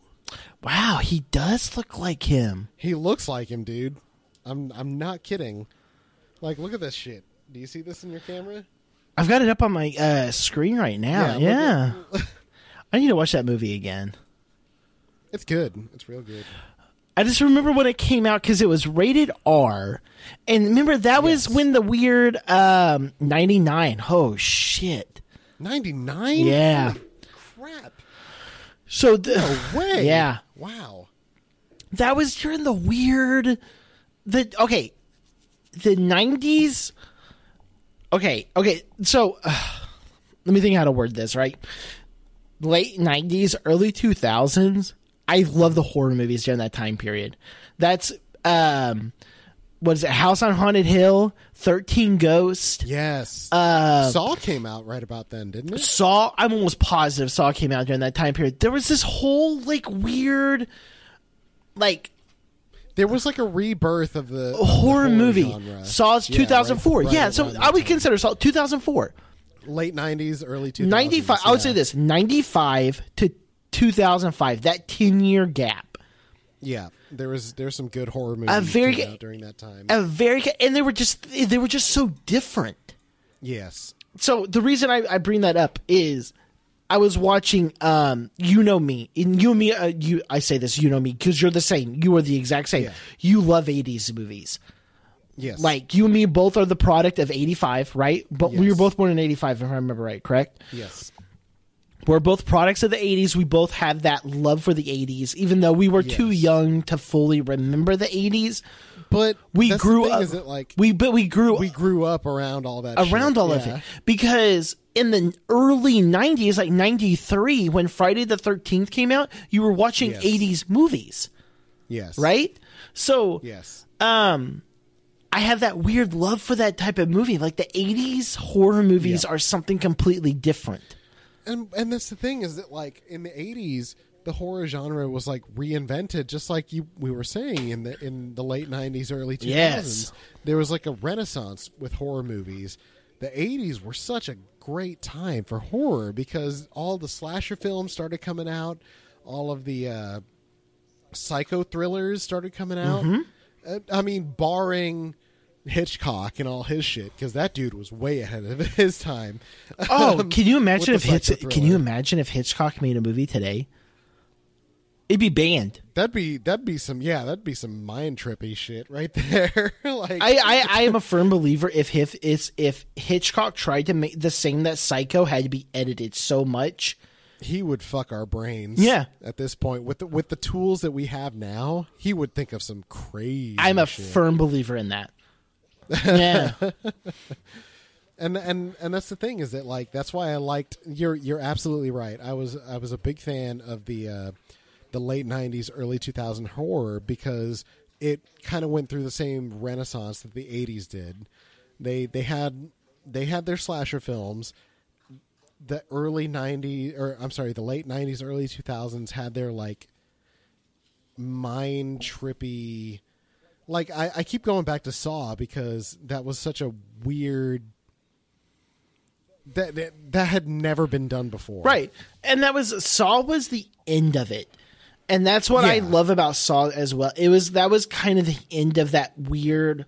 Wow, he does look like him. He looks like him, dude. I'm I'm not kidding. Like, look at this shit. Do you see this in your camera? I've got it up on my uh, screen right now. Yeah. look at- I need to watch that movie again. it's good. It's real good. I just remember when it came out because it was rated R, and remember that was when the weird um, ninety nine. Oh shit! 99? Yeah. Crap. So the, No way. Yeah. Wow. that was during the weird the okay the nineties. Okay, okay. So uh, let me think how to word this right. Late nineties, early two thousands. I love the horror movies during that time period. That's um, what is it? House on Haunted Hill, Thirteen Ghosts. Yes. Uh, Saw came out right about then, didn't it? Saw. I'm almost positive Saw came out during that time period. There was this whole like weird, like There was like a rebirth of the, the horror, movie. genre. Saw's Yeah, 2004. right- yeah, right so around I would time. consider Saw 2004. late 90s, early 2000s. 95. I would say this 95 to 2005. That 10 year gap. Yeah, there was there's some good horror movies A very out during that time. A very and they were just they were just so different. yes. So the reason I, I bring that up is I was watching um you know me and you and me uh, you I say this you know me because you're the same you are the exact same Yeah. you love 80s movies Yes. like you and me both are the product of 85 right but we were both born in 85 if I remember right correct yes. We're both products of the 80s. We both have that love for the 80s, even though we were too young to fully remember the 80s. But We grew up. Is it like we but we grew we grew up around all that around shit. all of it because in the early 90s, like 93, when Friday the 13th came out, you were watching Yes. 80s movies, Yes. right? So Yes. um I have that weird love for that type of movie. Like the 80s horror movies Yeah. are something completely different. And and that's the thing is that like in the eighties, the horror genre was like reinvented, just like you we were saying in the in the late nineties, early two thousands. Yes. There was like a renaissance with horror movies. The eighties were such a great time for horror because all the slasher films started coming out, all of the uh, psycho thrillers started coming out. Mm-hmm. Uh, I mean, barring Hitchcock and all his shit, because that dude was way ahead of his time. Oh, Um, can you imagine if Hitch, can you imagine if Hitchcock made a movie today? It'd be banned. That'd be that'd be some yeah that'd be some mind trippy shit right there. like I, I, I am a firm believer if if if, if Hitchcock tried to make the same that Psycho had to be edited so much. he would fuck our brains. Yeah. At this point, with the, with the tools that we have now, he would think of some crazy. I'm a shit. firm believer in that. Yeah. and and and that's the thing is that like that's why I liked. You're you're absolutely right. I was I was a big fan of the uh, the late '90s, early 2000 horror because it kind of went through the same renaissance that the '80s did. They they had they had their slasher films. The early '90s, or I'm sorry, the late '90s, early 2000s had their like mind trippy. Like I, I keep going back to Saw because that was such a weird that, that that had never been done before. Right. And that was Saw was the end of it. And that's what I love about Saw as well. It was that was kind of the end of that weird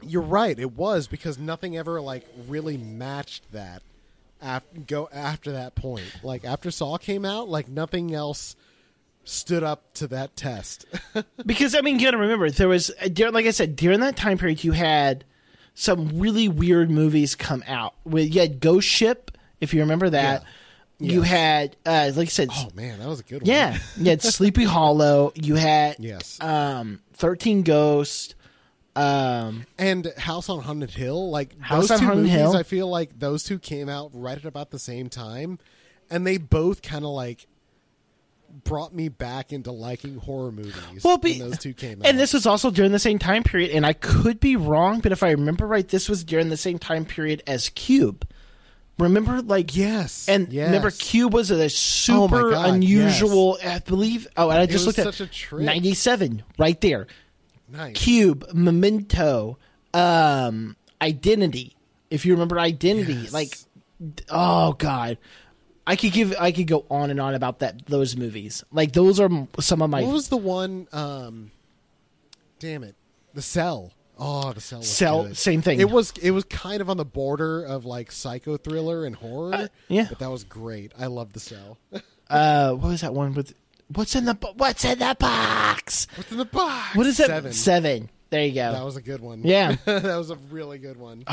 You're right. It was because nothing ever like really matched that. Af- go after that point, like after Saw came out, like nothing else stood up to that test. because I mean you got to remember there was like I said during that time period you had some really weird movies come out. With you had Ghost Ship if you remember that. You Yes. had uh like I said oh man, that was a good one. yeah, you had Sleepy Hollow, you had Yes. um 13 Ghosts um and House on Haunted Hill, like House those on two Haunted movies, Hill. I feel like those two came out right at about the same time, and they both kind of like brought me back into liking horror movies. Well, be, when those two came out, and this was also during the same time period, and I could be wrong, but if I remember right, this was during the same time period as Cube. Remember, like yes, and yes. remember, Cube was a Oh super God, unusual. I believe. Oh, and I just looked at such a trip. ninety-seven right there. nice. Cube, Memento, um, Identity. If you remember Identity, Yes. like, oh god, I could give, I could go on and on about that those movies. Like those are some of my What was the one? Um, damn it, the Cell. Oh, the Cell. Was Cell, good. same thing. It was. It was kind of on the border of like psycho thriller and horror. Uh, yeah. but that was great. I love the Cell. uh, what was that one with? What's in the What's in the box? What's in the box? What is that? Seven. Seven. There you go. That was a good one. Yeah. that was a really good one.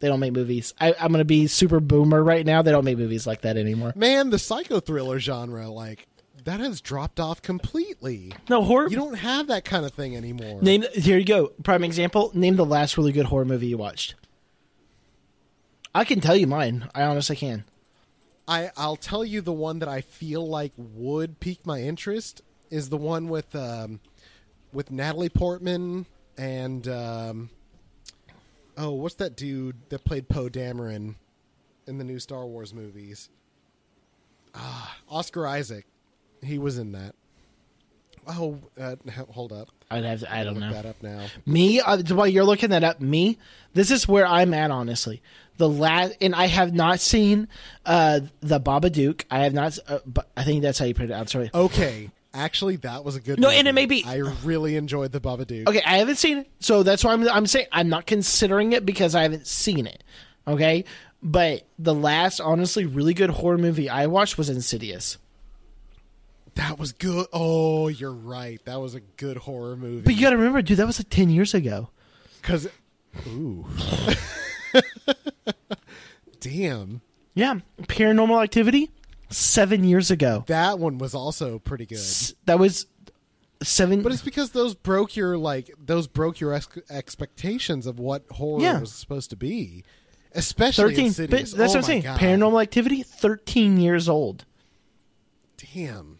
they don't make movies. I, I'm gonna be super boomer right now. They don't make movies like that anymore. Man, the psycho thriller genre, like that, has dropped off completely. No horror. You don't have that kind of thing anymore. name. Here you go. Prime example. Name the last really good horror movie you watched. I can tell you mine. I honestly can. I I'll tell you the one that I feel like would pique my interest is the one with um, with Natalie Portman and um, oh, what's that dude that played Poe Dameron in the new Star Wars movies? Ah, Oscar Isaac. He was in that. Oh, uh, hold up. I'd have. To, I don't Look know. that up now. Me, uh, while you're looking that up, me, this is where I'm at, honestly. The last, and I have not seen uh, the Babadook. I have not. Uh, but I think that's how you pronounce it. Out. Sorry. Okay, actually, that was a good. No, movie. and it may be- I really enjoyed the Babadook. Okay, I haven't seen it, so that's why I'm. I'm saying I'm not considering it because I haven't seen it. Okay, but the last, honestly, really good horror movie I watched was Insidious. That was good. Oh, you're right. That was a good horror movie. But you got to remember, dude, that was like ten years ago. Because, ooh, damn. Yeah, Paranormal Activity. Seven years ago. That one was also pretty good. S- That was seven. But it's because those broke your like those broke your ex- expectations of what horror Yeah. was supposed to be, especially thirteen. But that's oh what I'm oh saying. God. Paranormal Activity, thirteen years old. Damn,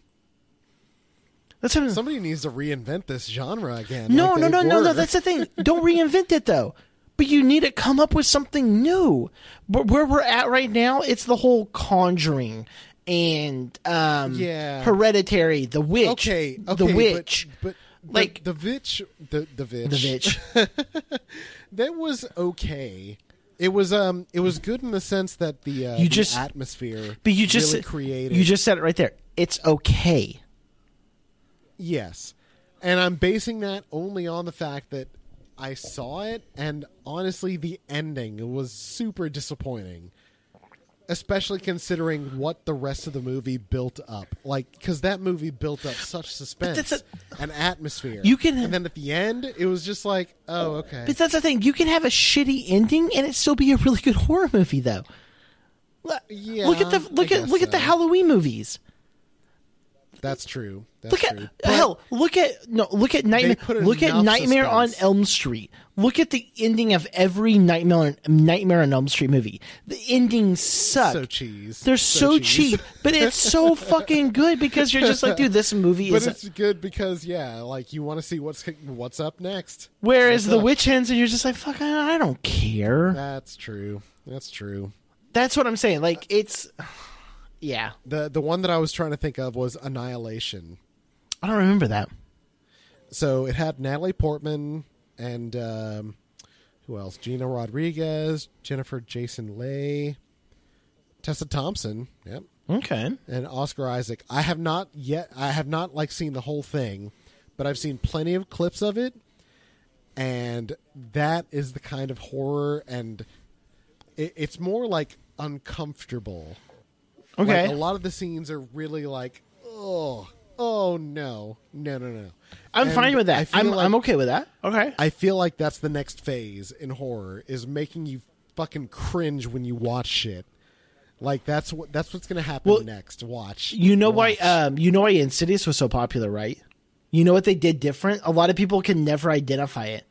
That's what somebody needs to reinvent this genre again. no, like no, no, no, no. That's the thing. Don't reinvent it though. But you need to come up with something new. But where we're at right now, it's the whole Conjuring and um, Yeah. Hereditary, The Witch, okay. Okay, The Witch, but, Like- like the Witch, the the Witch, The Witch. that was okay. It was um, it was good in the sense that the uh, You the just- atmosphere, But you just really created. you just said it right there. It's okay. Yes. And I'm basing that only on the fact that I saw it, and honestly, the ending was super disappointing. Especially considering what the rest of the movie built up. Like, because that movie built up such suspense that's and atmosphere. You can- And then at the end, it was just like, oh, okay. But that's the thing. You can have a shitty ending and it still be a really good horror movie, though. Yeah, look at the look at look at the. Halloween movies. That's true. That's Look at. But hell. Look at no. Look at Nightmare. Look at Nightmare on. Elm Street. Look at the ending of every Nightmare Nightmare on Elm Street movie. The endings suck. So cheese. They're so, cheese. cheap, but it's so fucking good because you're just like, dude, this movie But is. it's good because, yeah, like, you want to see what's what's up next. Whereas What's the up? witch hens, and you're just like, fuck, I, I don't care. That's true. That's true. That's what I'm saying. Like, it's, yeah, The the one that I was trying to think of was Annihilation. I don't remember that. So it had Natalie Portman and um, who else? Gina Rodriguez, Jennifer Jason Leigh, Tessa Thompson, yep, Okay. and Oscar Isaac. I have not yet. I have not like seen the whole thing, but I've seen plenty of clips of it, and that is the kind of horror, and it, it's more like uncomfortable. Okay. Like, a lot of the scenes are really like, oh, oh no, no, no, no. I'm And fine with that. I'm like- I'm okay with that. Okay. I feel like that's the next phase in horror is making you fucking cringe when you watch shit. Like that's what that's what's gonna happen Well, next. Watch. You know why? Um, you know why Insidious was so popular, right? You know what they did different? A lot of people can never identify it.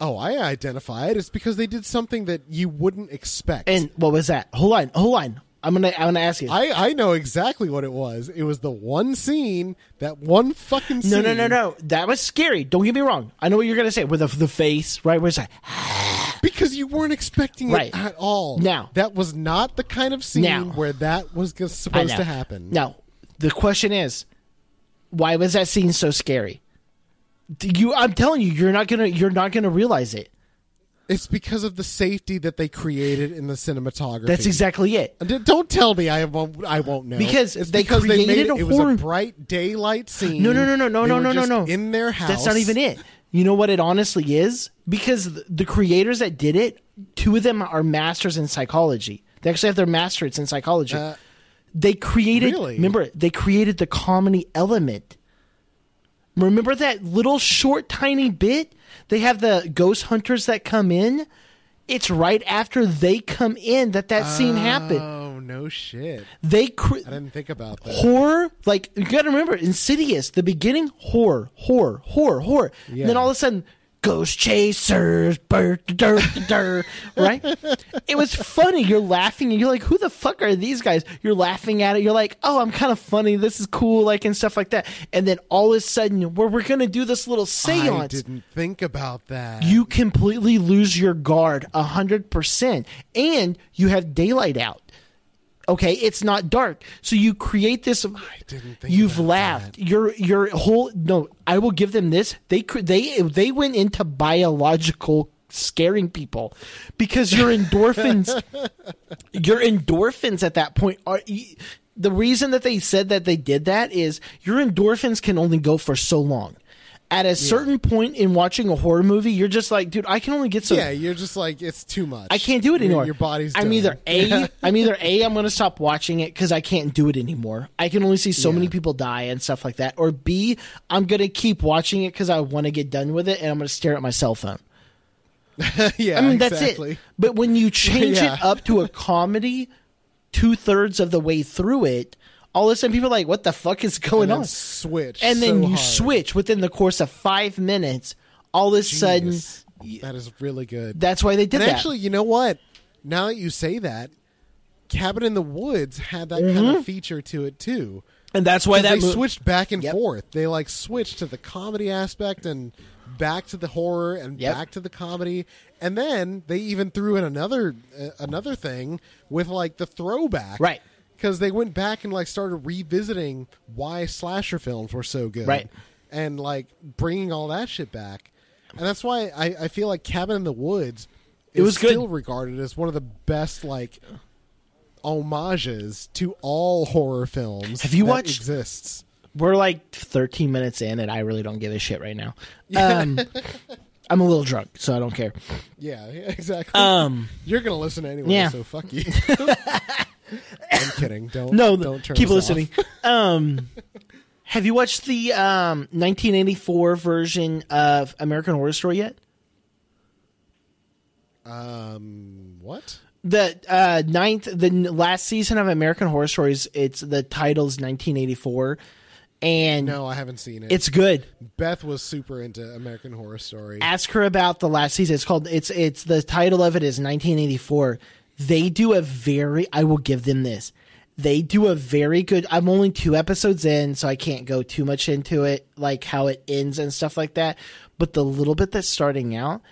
oh, I identify it. It's because they did something that you wouldn't expect. And what was that? Hold on, hold on. I'm gonna I'm gonna ask you. I I know exactly what it was. It was the one scene, that one fucking scene. no, no, no, no. That was scary. Don't get me wrong. I know what you're gonna say with the, the face, right? Where it's like, Because you weren't expecting Right. it at all. Now- that was not the kind of scene Now- where that was supposed to happen. Now, the question is, why was that scene so scary? You, I'm telling you, you're not gonna, you're not gonna realize it. It's because of the safety that they created in the cinematography. That's exactly it. D- Don't tell me I won't. I won't know Because it's they because created they made a it, it was a bright daylight scene. No, no, no, no, no, They no, no, no, just no. In their house. That's not even it. You know what it honestly is? Because the creators that did it, two of them are masters in psychology. They actually have their master's in psychology. Uh, they created. really? Remember, they created the comedy element. Remember that little short, tiny bit? They have the ghost hunters that come in. It's right after they come in that that scene oh, happened. Oh no shit! They cre- I didn't think about that. horror like you gotta remember insidious the beginning horror horror horror horror Yeah. and then all of a sudden ghost chasers burr, dur, dur, dur, right? It was funny. You're laughing and you're like who the fuck are these guys? You're laughing at it. You're like oh i'm kind of funny. This is cool like and stuff like that. And then all of a sudden where we're gonna do this little seance. I didn't think about that. you completely lose your guard a hundred percent, and you have daylight out. Okay, it's not dark, so you create this. I didn't think You've laughed. Your your whole no. I will give them this. They they they went into biological scaring people because your endorphins, your endorphins at that point are. The reason that they said that they did that is your endorphins can only go for so long. At a certain point in watching a horror movie, you're just like, dude, I can only get so yeah, you're just like it's too much. I can't do it anymore. Your body's. I'm done. either a. I'm either a. I'm going to stop watching it because I can't do it anymore. I can only see so Yeah. many people die and stuff like that. Or b. I'm going to keep watching it because I want to get done with it and I'm going to stare at my cell phone. yeah, I mean, exactly. that's it. But when you change Yeah. it up to a comedy, two thirds of the way through it, all of a sudden people are like, "What the fuck is going And then on?" switch, and then so you hard. switch within the course of five minutes. All of a sudden, that is really good. that's why they did and that. actually, you know what? Now that you say that, Cabin in the Woods had that kind Mm-hmm. of feature to it too. and that's why that they mo- switched back and Yep. forth. They like switched to the comedy aspect and back to the horror and Yep. back to the comedy, and then they even threw in another uh, another thing with like the throwback, Right. Because they went back and like started revisiting why slasher films were so good, Right. And like bringing all that shit back, and that's why I, I feel like Cabin in the Woods. It is was good. still regarded as one of the best like homages to all horror films. Have you that watched- Exists. we're like 13 minutes in, and I really don't give a shit right now. Um, I'm a little drunk, so I don't care. Yeah, yeah, exactly. Um, You're gonna listen anyway, yeah. so fuck you. I'm kidding. Don't no, don't turn keep listening. Um, have you watched the um, 1984 version of American Horror Story yet? Um, what? the uh ninth the last season of american horror stories it's the title's 1984 and No, I haven't seen it. it's good Beth was super into American Horror Story. ask her about the last season it's called it's it's the title of it is 1984 they do a very i will give them this. They do a very good i'm only two episodes in so i can't go too much into it like how it ends and stuff like that. But the little bit that's starting out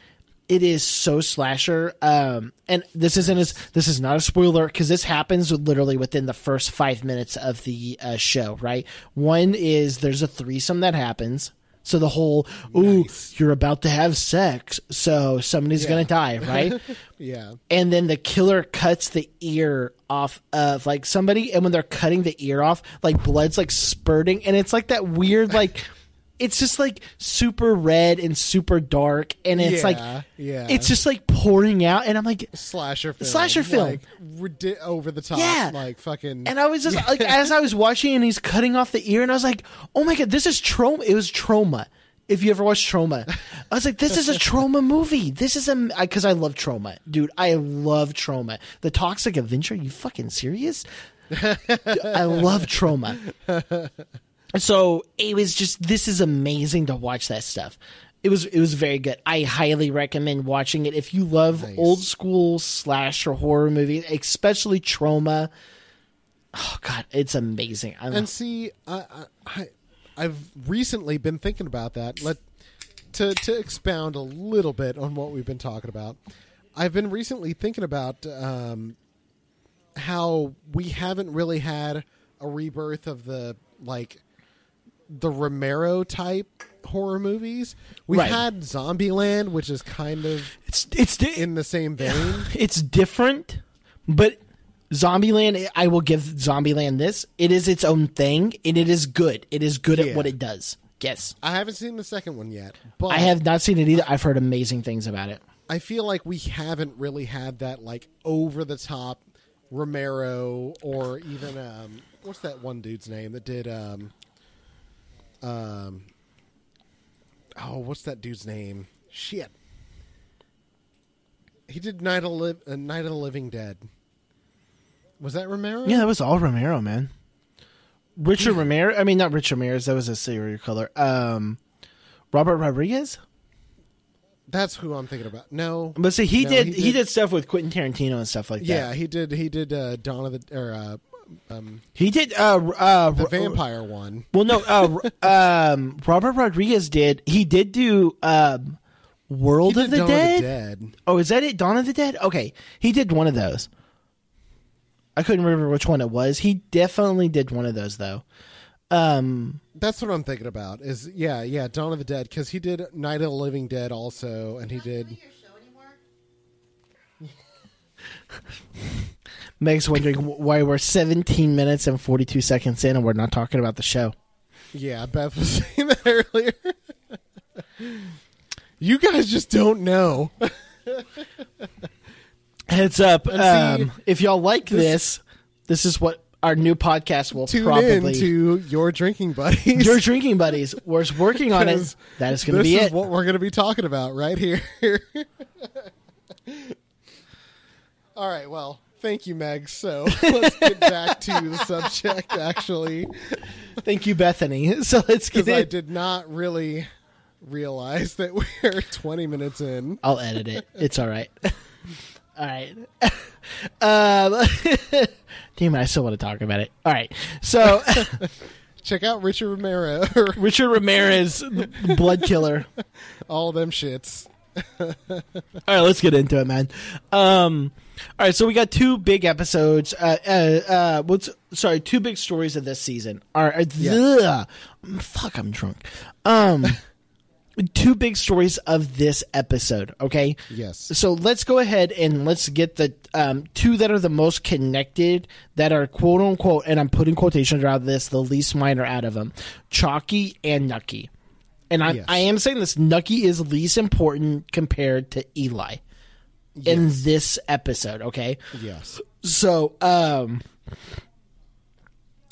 it is so slasher. Um and this isn't as this is not a spoiler because this happens literally within the first five minutes of the uh, show right? One is there's a threesome that happens so the whole ooh Nice. you're about to have sex so somebody's Yeah. gonna die right yeah, and then the killer cuts the ear off of like somebody and when they're cutting the ear off like blood's like spurting and it's like that weird like it's just like super red and super dark and it's Yeah, like yeah. it's just like pouring out and i'm like slasher film. Slasher film. like over the top. Yeah. like fucking. and i was just like as i was watching and he's cutting off the ear and i was like oh my god this is Troma it was Troma if you ever watched Troma i was like this is a Troma movie this is a because I, love Troma dude i love Troma the toxic avenger you fucking serious i love Troma so it was just this is amazing to watch that stuff it was it was very good i highly recommend watching it if you love Nice. old school slasher horror movies especially Troma oh god it's amazing I, and see, I, I, I, I've recently been thinking about that. Let to to expound a little bit on what we've been talking about. I've been recently thinking about um, how we haven't really had a rebirth of the like the Romero type horror movies. We've Right. had Zombieland, which is kind of it's it's di- in the same vein. it's different but zombieland i will give zombieland this it is its own thing and it is good it is good Yeah. at what it does yes I haven't seen the second one yet, but i have not seen it either i've heard amazing things about it I feel like we haven't really had that like over the top Romero or even um what's that one dude's name that did um um oh what's that dude's name? Shit. He did Night of, Li- uh, Night of the Living Dead. Was that Romero? Yeah that was all romero man. Richard ramirez i mean not richard ramirez that was a serial killer. Um robert rodriguez? That's who I'm thinking about. No. But see he No, did he he did- did stuff with quentin tarantino and stuff like that. Yeah he did he did uh Dawn of the or uh um he did uh uh the vampire one Well, no. Uh, um, Robert Rodriguez did. He did do um, World of the Dawn Dead. of the Dead Oh, is that it? Dawn of the Dead. Okay, he did one of those. I couldn't remember which one it was. He definitely did one of those though. Um, That's what I'm thinking about. Is yeah, yeah, Dawn of the Dead because he did Night of the Living Dead also, and he did. Meg's wondering why we're 17 minutes and 42 seconds in and we're not talking about the show. Yeah, Beth was saying that earlier. you guys just don't know. Heads up. See, Um, if y'all like this- this, this is what our new podcast will Tune probably. to your drinking buddies. Your drinking buddies. We're working on it. That is going to this be is it. what we're going to be talking about right here. All right. Well, Thank you, Meg. So let's get back to the subject, actually, Thank you, Bethany. So let's get because I did not really realize that we're 20 minutes in. I'll edit it. It's all right. all right. Um, damn it, I still want to talk about it. All right. So Check out Richard Romero, Richard Ramirez, blood killer. all them shits. All right, let's get into it, man. Um, all right, so we got two big episodes. Uh, uh, uh, what's sorry, two big stories of this season. All right, Yeah. ugh. fuck, I'm drunk. Um, two big stories of this episode. Okay, Yes. so let's go ahead and let's get the um, two that are the most connected, that are quote unquote, and I'm putting quotations around this, the least minor out of them, Chalky and Nucky. And I, Yes. I am saying this, Nucky is least important compared to Eli in this episode. Okay, Yes. so um,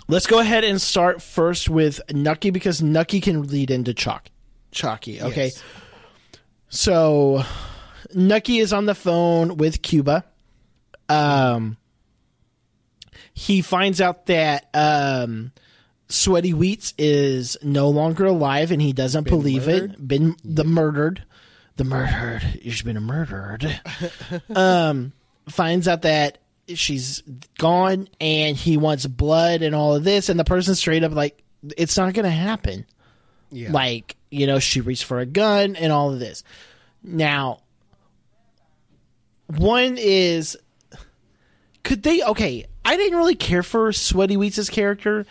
let's go ahead and start first with Nucky because Nucky can lead into Chalk, Chalky. Okay. Yes. So Nucky is on the phone with Cuba. Um he finds out that um Sweaty Wheats is no longer alive and he doesn't believe it. murdered? Been the murdered. The murdered. He's been murdered. um finds out that she's gone and he wants blood and all of this and the person straight up like it's not gonna happen Yeah. like you know she reached for a gun and all of this now one is could they okay i didn't really care for sweaty wheats' character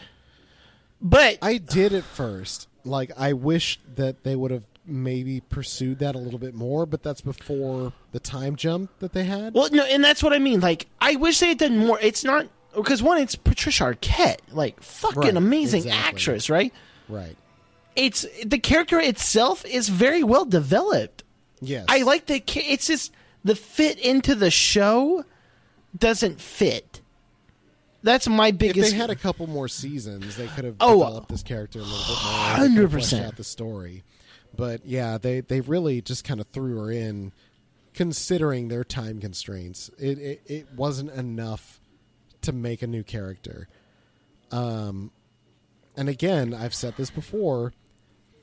but I did at first. Like, I wish that they would have maybe pursued that a little bit more, but that's before the time jump that they had. well no and that's what i mean like i wish they had done more it's not because one it's patricia arquette like fucking Right, amazing exactly. actress right right. it's the character itself is very well developed Yes. I like the. It's just the fit into the show doesn't fit. That's my biggest. If they had a couple more seasons, they could have Oh, developed this character a little bit more. They could have fleshed 100%. out the story. But yeah, they they really just kind of threw her in, considering their time constraints. It it, it wasn't enough to make a new character. Um, and again, I've said this before.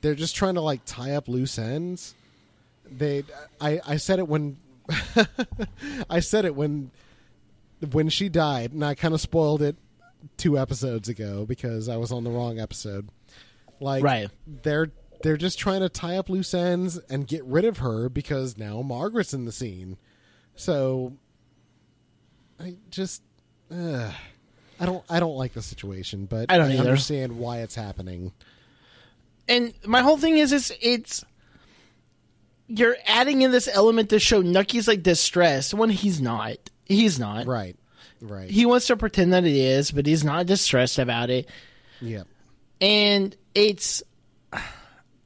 They're just trying to like tie up loose ends. They, I, I said it when, I said it when when she died, and I kind of spoiled it two episodes ago because I was on the wrong episode. Like, Right. they're they're just trying to tie up loose ends and get rid of her because now Margaret's in the scene. So, I just, uh, I don't I don't like the situation, but I don't either. understand why it's happening. and my whole thing is, is it's you're adding in this element to show Nucky's like distressed when he's not. He's not. Right, right, He wants to pretend that he is, but he's not distressed about it. yeah, and it's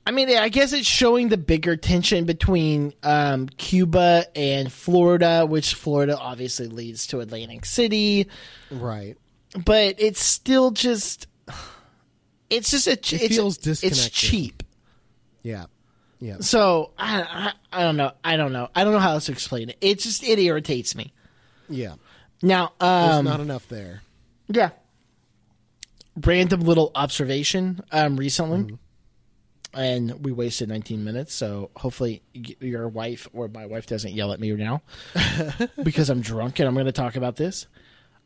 i mean i guess it's showing the bigger tension between um, cuba and florida which florida obviously leads to atlantic city right. but it's still just it's just a It it's, feels it's cheap Yeah, yeah. so I, I i don't know i don't know i don't know how else to explain it it just it irritates me Yeah, now there's um not enough there. Yeah. Random little observation um, recently, Mm-hmm. And we wasted 19 minutes. So hopefully your wife or my wife doesn't yell at me now because I'm drunk and I'm going to talk about this.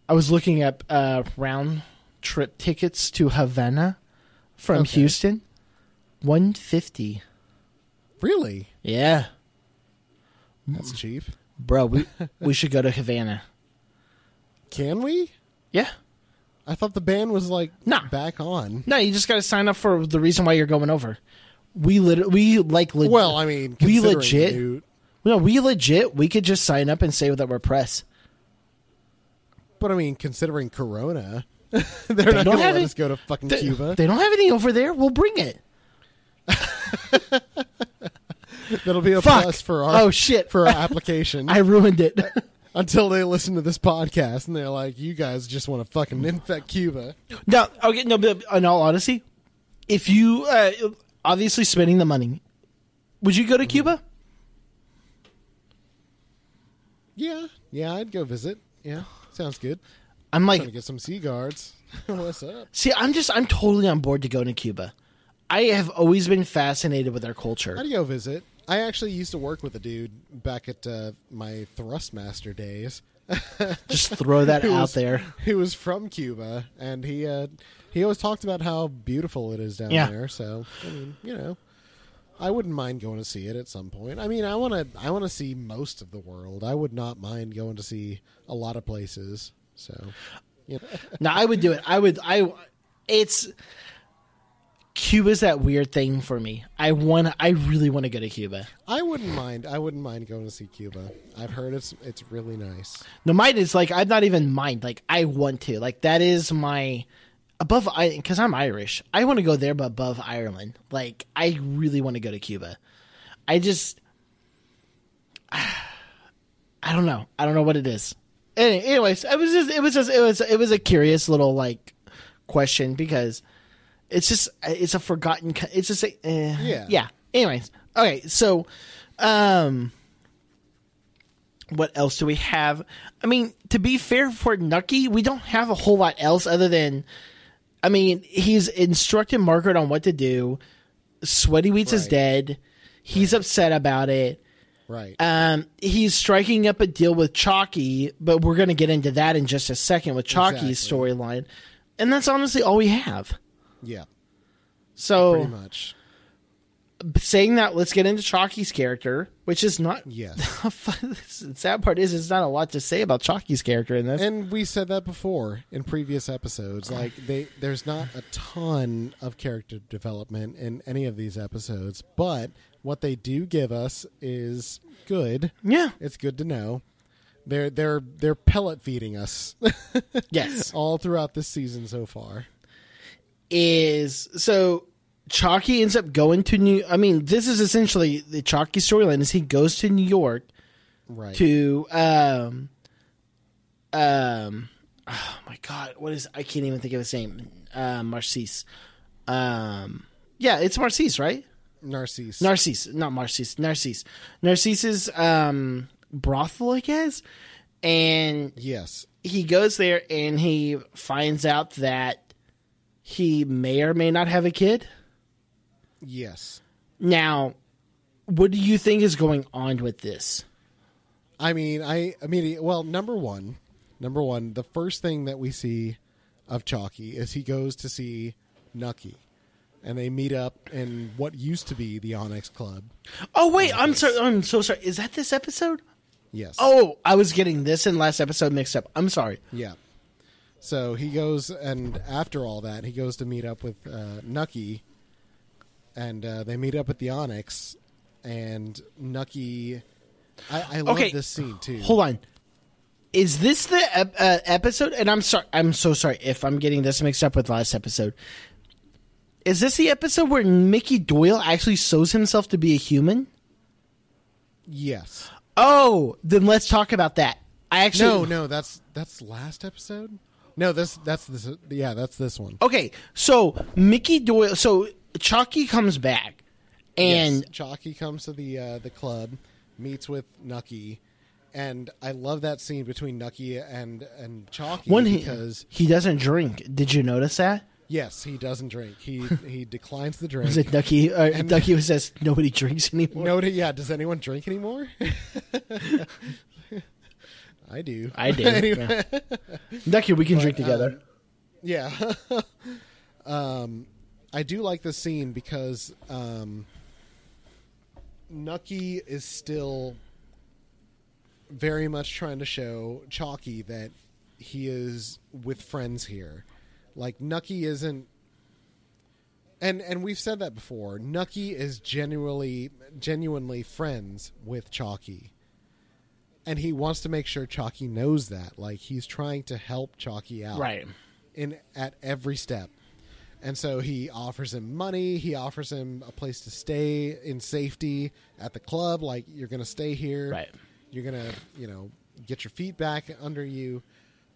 I was looking up uh, round trip tickets to Havana from Okay. Houston. 150. Really, Yeah, that's cheap. bro, we we should go to Havana. Can we? Yeah. I thought the band was like Nah. back on. No, you just got to sign up for the reason why you're going over. We lit- we like leg- Well, I mean, we legit. the new- No, we legit. We could just sign up and say that we're press. but I mean, considering Corona, they're not don't going to let it. us go to fucking They, Cuba. they don't have any over there. We'll bring it. That'll be a Fuck. plus for our Oh shit! for our application I ruined it. Until they listen to this podcast and they're like, "You guys just want to fucking infect Cuba." no, okay, no. But in all honesty, if you uh, obviously spending the money, would you go to Cuba? Yeah, yeah, I'd go visit. Yeah, Sounds good. I'm like, get some sea guards. What's up? see, I'm just, I'm totally on board to go to Cuba. I have always been fascinated with their culture. I'd go visit. I actually used to work with a dude back at uh, my Thrustmaster days. Just throw that out was- there. He was from Cuba, and he uh, he always talked about how beautiful it is down Yeah. there. So I mean, you know, I wouldn't mind going to see it at some point. I mean, I want to I want to see most of the world. I would not mind going to see a lot of places. So, you know, No, I would do it. I would. I. It's Cuba's that weird thing for me. I want. I really want to go to Cuba. I wouldn't mind. I wouldn't mind going to see Cuba. I've heard it's it's really nice. No, mine is like I'm not even mind. Like I want to. Like that is my above. I because I'm Irish. I want to go there, but above Ireland. Like I really want to go to Cuba. I just. I don't know. I don't know what it is. Any- Anyways, it was just. It was just. It was. It was a curious little like question because it's just. It's a forgotten. It's just. A, eh, Yeah. Yeah. Anyways. Okay. So. Um what else do we have? I mean, to be fair for Nucky, we don't have a whole lot else other than, I mean, he's instructed Margaret on what to do. Sweaty Wheats is dead. He's upset about it. Right. Um, he's striking up a deal with Chalky, but we're going to get into that in just a second with Chalky's Exactly. storyline. And that's honestly all we have. Yeah. So, Pretty much. saying that, let's get into Chalky's character, which is not. Yes. the sad part is, it's not a lot to say about Chalky's character in this. And we said that before in previous episodes. Like they, there's not a ton of character development in any of these episodes, but what they do give us is good. yeah. It's good to know. They're they're they're pellet feeding us Yes. all throughout this season so far. Is so Chalky ends up going to New. I mean, this is essentially the Chalky storyline. Is he goes to New York Right. to um um oh my god, what is I can't even think of his name. Uh, Marcis. Um, yeah, it's Marcis, right? Narcisse. Narcisse, not Marcis. Narcisse. Narcisse's um brothel, I guess, and yes. he goes there and he finds out that he may or may not have a kid. Yes. Now, what do you think is going on with this? I mean, I immediately well, number one, number one, the first thing that we see of Chalky is he goes to see Nucky, and they meet up in what used to be the Onyx Club. Oh wait, I'm sorry. I'm so sorry. Is that this episode? Yes. Oh, I was getting this and last episode mixed up. I'm sorry. yeah. So he goes, and after all that, he goes to meet up with uh, Nucky, and uh, they meet up at the Onyx, and Nucky. I, I love Okay, this scene too. Hold on. Is this the ep- uh, episode? And I'm sorry. I'm so sorry if I'm getting this mixed up with last episode. Is this the episode where Mickey Doyle actually sews himself to be a human? Yes. Oh, then let's talk about that. I actually No, no, that's that's last episode. No, this that's this. Yeah, that's this one. Okay, so Mickey Doyle. So Chalky comes back, and yes, Chalky comes to the uh, the club, meets with Nucky, and I love that scene between Nucky and and Chalky when he because he doesn't drink. Did you notice that? yes, he doesn't drink. He he declines the drink. Is it Ducky? Uh, Ducky says nobody drinks anymore. no, yeah. Does anyone drink anymore? I do. I do. Anyway. yeah. Ducky, we can drink together. Yeah. um, I do like this scene because um, Nucky is still very much trying to show Chalky that he is with friends here. Like Nucky isn't and and we've said that before. Nucky is genuinely genuinely friends with Chalky. And he wants to make sure Chalky knows that. Like he's trying to help Chalky out right. in at every step. And so he offers him money, he offers him a place to stay in safety at the club like you're going to stay here. Right. You're going to, you know, get your feet back under you.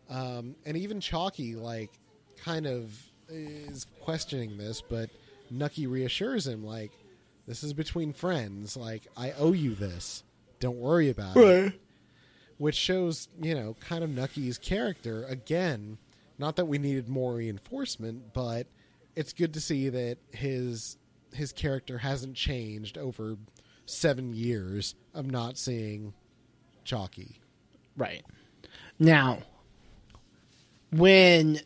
Um, and even Chalky like kind of is questioning this, but Nucky reassures him like this is between friends, like I owe you this. Don't worry about it. Which shows you know kind of Nucky's character again. Not that we needed more reinforcement, but it's good to see that his his character hasn't changed over seven years of not seeing Chalky. Right. Now, when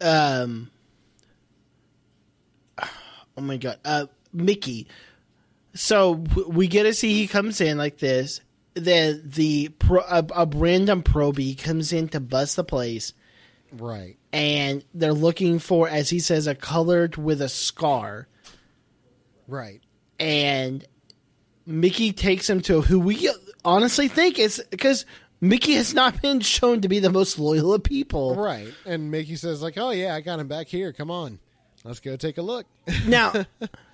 um oh my god, uh Mickey. So we get to see he comes in like this. Then the pro, a, a random probie comes in to bust the place, Right. and they're looking for, as he says, a colored with a scar. Right. and Mickey takes him to who we honestly think is because Mickey has not been shown to be the most loyal of people. Right. And Mickey says like, "Oh yeah, I got him back here. Come on. Let's go take a look." Now,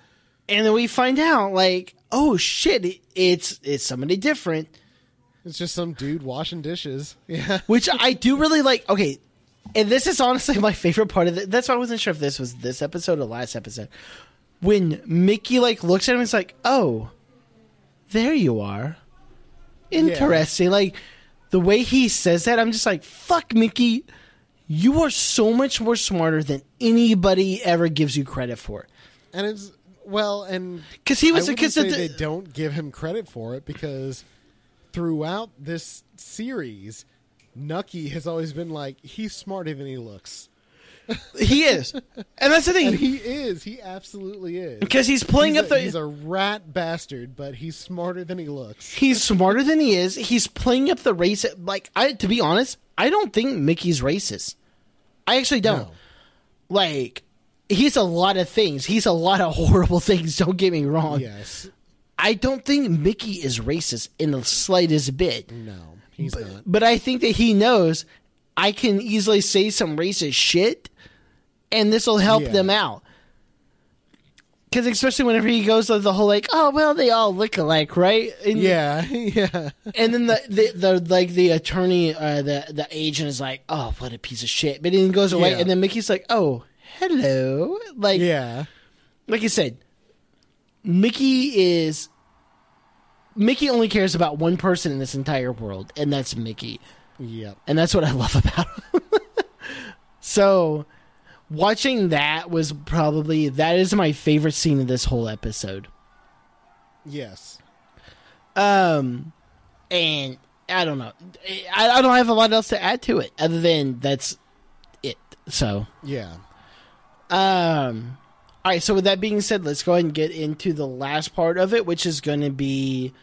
and then we find out like, oh shit, it's it's somebody different, it's just some dude washing dishes. Yeah. which I do really like. Okay, and this is honestly my favorite part of it. That's why I wasn't sure if this was this episode or last episode. When Mickey like looks at him, it's like, oh, there you are. Interesting. Like the way he says that, I'm just like, fuck, Mickey. You are so much more smarter than anybody ever gives you credit for. And it's well, and Because he was because the, they don't give him credit for it because throughout this series, Nucky has always been like he's smarter than he looks, he is, and that's the and thing. he is. He absolutely is. Because he's playing he's up a, the. he's a rat bastard, but he's smarter than he looks. he's smarter than he is. He's playing up the race. Like I, to be honest, I don't think Mickey's racist. I actually don't. No. Like he's a lot of things. He's a lot of horrible things. Don't get me wrong. Yes. I don't think Mickey is racist in the slightest bit. No, he's not. But I think that he knows I can easily say some racist shit, and this will help Yeah. them out. Because especially whenever he goes to the whole like, oh well, they all look alike, right? And, Yeah, yeah. And then the, the the like the attorney, uh, the the agent is like, oh, what a piece of shit. But then he goes away, Yeah. and then Mickey's like, oh, hello, like Yeah. like I said, Mickey is Mickey only cares about one person in this entire world, and that's Mickey. Yep. And that's what I love about him. so watching that was probably that is my favorite scene of this whole episode. Yes. Um and I don't know. I, I don't have a lot else to add to it other than that's it. So Yeah. Um. All right. So with that being said, let's go ahead and get into the last part of it, which is going to be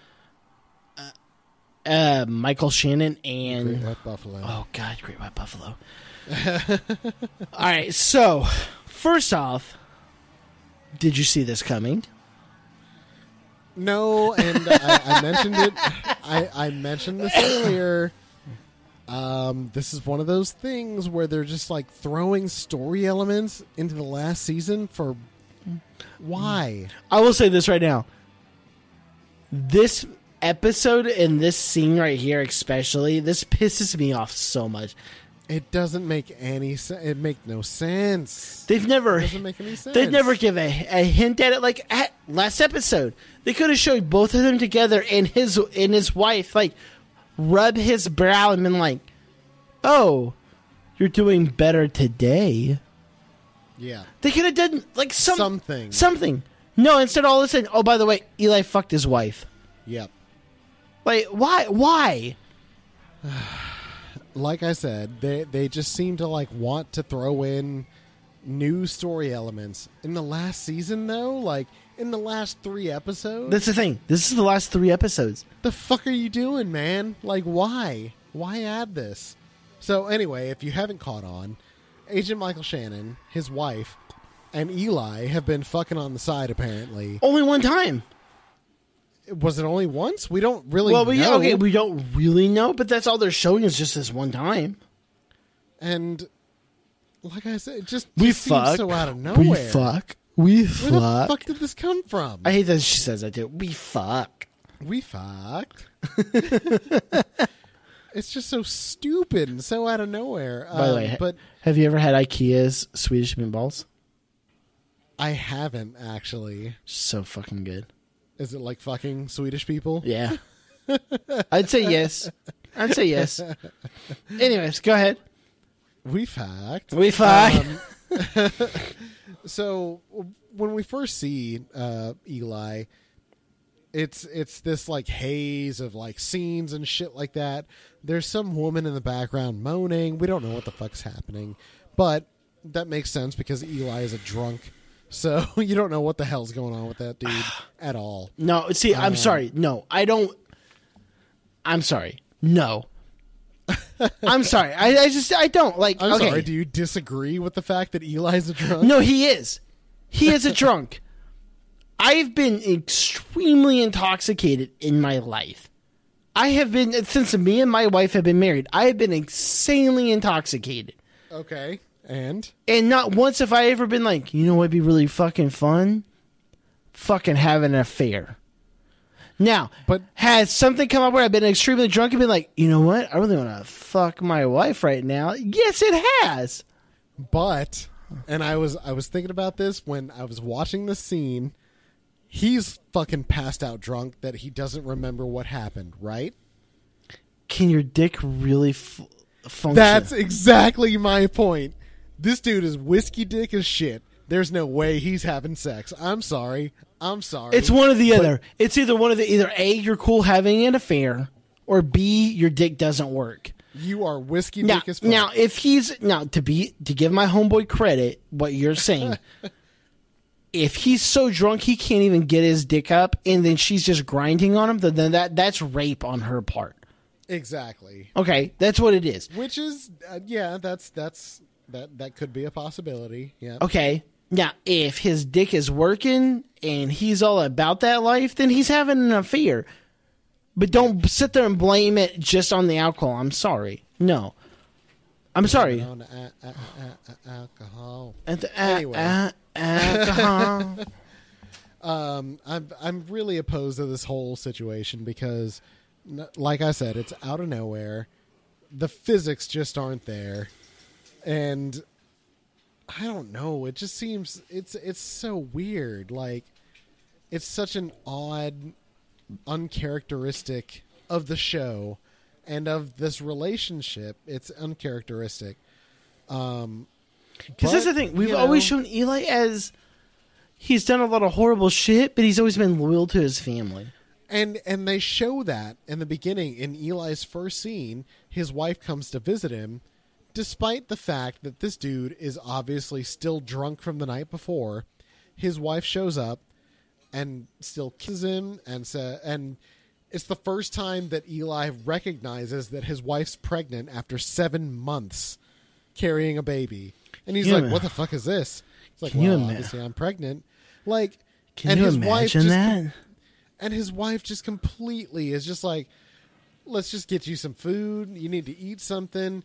uh, uh, Michael Shannon Great and White Buffalo. oh god, Great White Buffalo. All right. So first off, did you see this coming? No, and I, I mentioned it. I, I mentioned this earlier. Um, this is one of those things where they're just like throwing story elements into the last season for why? I will say this right now. This episode and this scene right here, especially, this pisses me off so much. It doesn't make any sense. It make no sense. They've never It doesn't make any sense. They'd never give a, a hint at it. Like at last episode, they could have showed both of them together and his and his wife like rub his brow and been like, "Oh, you're doing better today." Yeah. They could have done like some, Something. something. No, instead all of a sudden, oh by the way, Eli fucked his wife. Yep. Like why? Why? Like I said, they they just seem to like want to throw in new story elements. In the last season though, like in the last 3 episodes, That's the thing. This is the last three episodes. the fuck are you doing, man? Like, why? Why add this? So, anyway, if you haven't caught on, Agent Michael Shannon, his wife, and Eli have been fucking on the side, apparently. Only one time. Was it only once? We don't really Well, we know. okay, we don't really know, but that's all they're showing is just this one time. and, like I said, it just, We just seems fuck. so out of nowhere. We fuck. We Where the fuck. fuck did this come from? I hate that she says that too. We fuck. we fucked. it's just so stupid and so out of nowhere. By the Um, way, but have you ever had IKEA's Swedish meatballs? I haven't actually. So fucking good. Is it like fucking Swedish people? Yeah. I'd say yes. I'd say yes. Anyways, go ahead. We fact. We fuck. so when we first see uh, Eli, it's it's this like haze of like scenes and shit like that. There's some woman in the background moaning. We don't know what the fuck's happening, but that makes sense because Eli is a drunk. So you don't know what the hell's going on with that dude at all. no, see, I'm sorry. No, I don't. I'm sorry. No. I'm sorry. I, I just I don't like. I'm okay. sorry. Do you disagree with the fact that Eli's a drunk? No, he is. He is a drunk. I've been extremely intoxicated in my life. I have been since me and my wife have been married. I have been insanely intoxicated. Okay. And And not once have I ever been like, you know what'd be really fucking fun? Fucking having an affair. Now, But- has something come up where I've been extremely drunk and been like, you know what? I really want to fuck my wife right now. Yes, it has. but and I was I was thinking about this when I was watching the scene. He's fucking passed out drunk that he doesn't remember what happened, right? Can your dick really f- function? That's exactly my point. This dude is whiskey dick as shit. There's no way he's having sex. I'm sorry. I'm sorry. It's one or the other. It's either one of the either A, you're cool having an affair, or B, your dick doesn't work. you are whiskey Now, dick as fuck. now, if he's now to be to give my homeboy credit, what you're saying, if he's so drunk he can't even get his dick up, and then she's just grinding on him, then then that that's rape on her part. exactly. Okay, that's what it is. Which is uh, yeah, that's that's that that could be a possibility. Yeah. Okay. Now, if his dick is working and he's all about that life, then he's having an affair. But don't sit there and blame it just on the alcohol. I'm sorry. No. I'm sorry. On, alcohol. The- Anyway. alcohol. Um, I'm I'm really opposed to this whole situation because, like I said, it's out of nowhere. The physics just aren't there, and I don't know. It just seems it's it's so weird. Like it's such an odd, uncharacteristic of the show and of this relationship. It's uncharacteristic. Um, Because that's the thing. We've always know, shown Eli as he's done a lot of horrible shit, but he's always been loyal to his family. And and they show that in the beginning in Eli's first scene, his wife comes to visit him, despite the fact that this dude is obviously still drunk from the night before. His wife shows up and still kisses him and sa- and it's the first time that Eli recognizes that his wife's pregnant after seven months carrying a baby. And he's Yeah, like, man. What the fuck is this? It's like, Can well, obviously I'm pregnant. Like Can and you his wife imagine just that? and his wife just completely is just like let's just get you some food you need to eat something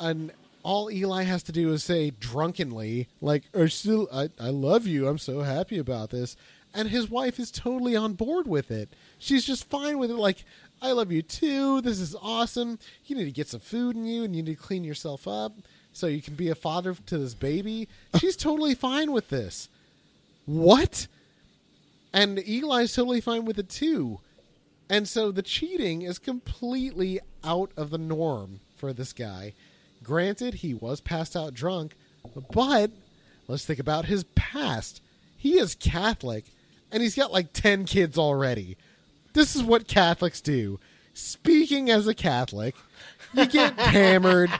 and all eli has to do is say drunkenly like oh, still I, I love you. I'm so happy about this. And his wife is totally on board with it. She's just fine with it like i love you too. This is awesome. You need to get some food in you and you need to clean yourself up so you can be a father to this baby. She's totally fine with this. What? And Eli's totally fine with it too. And so the cheating is completely out of the norm for this guy. Granted, he was passed out drunk, but let's think about his past. He is Catholic, and he's got like 10 kids already. This is what Catholics do. Speaking as a Catholic, you get hammered,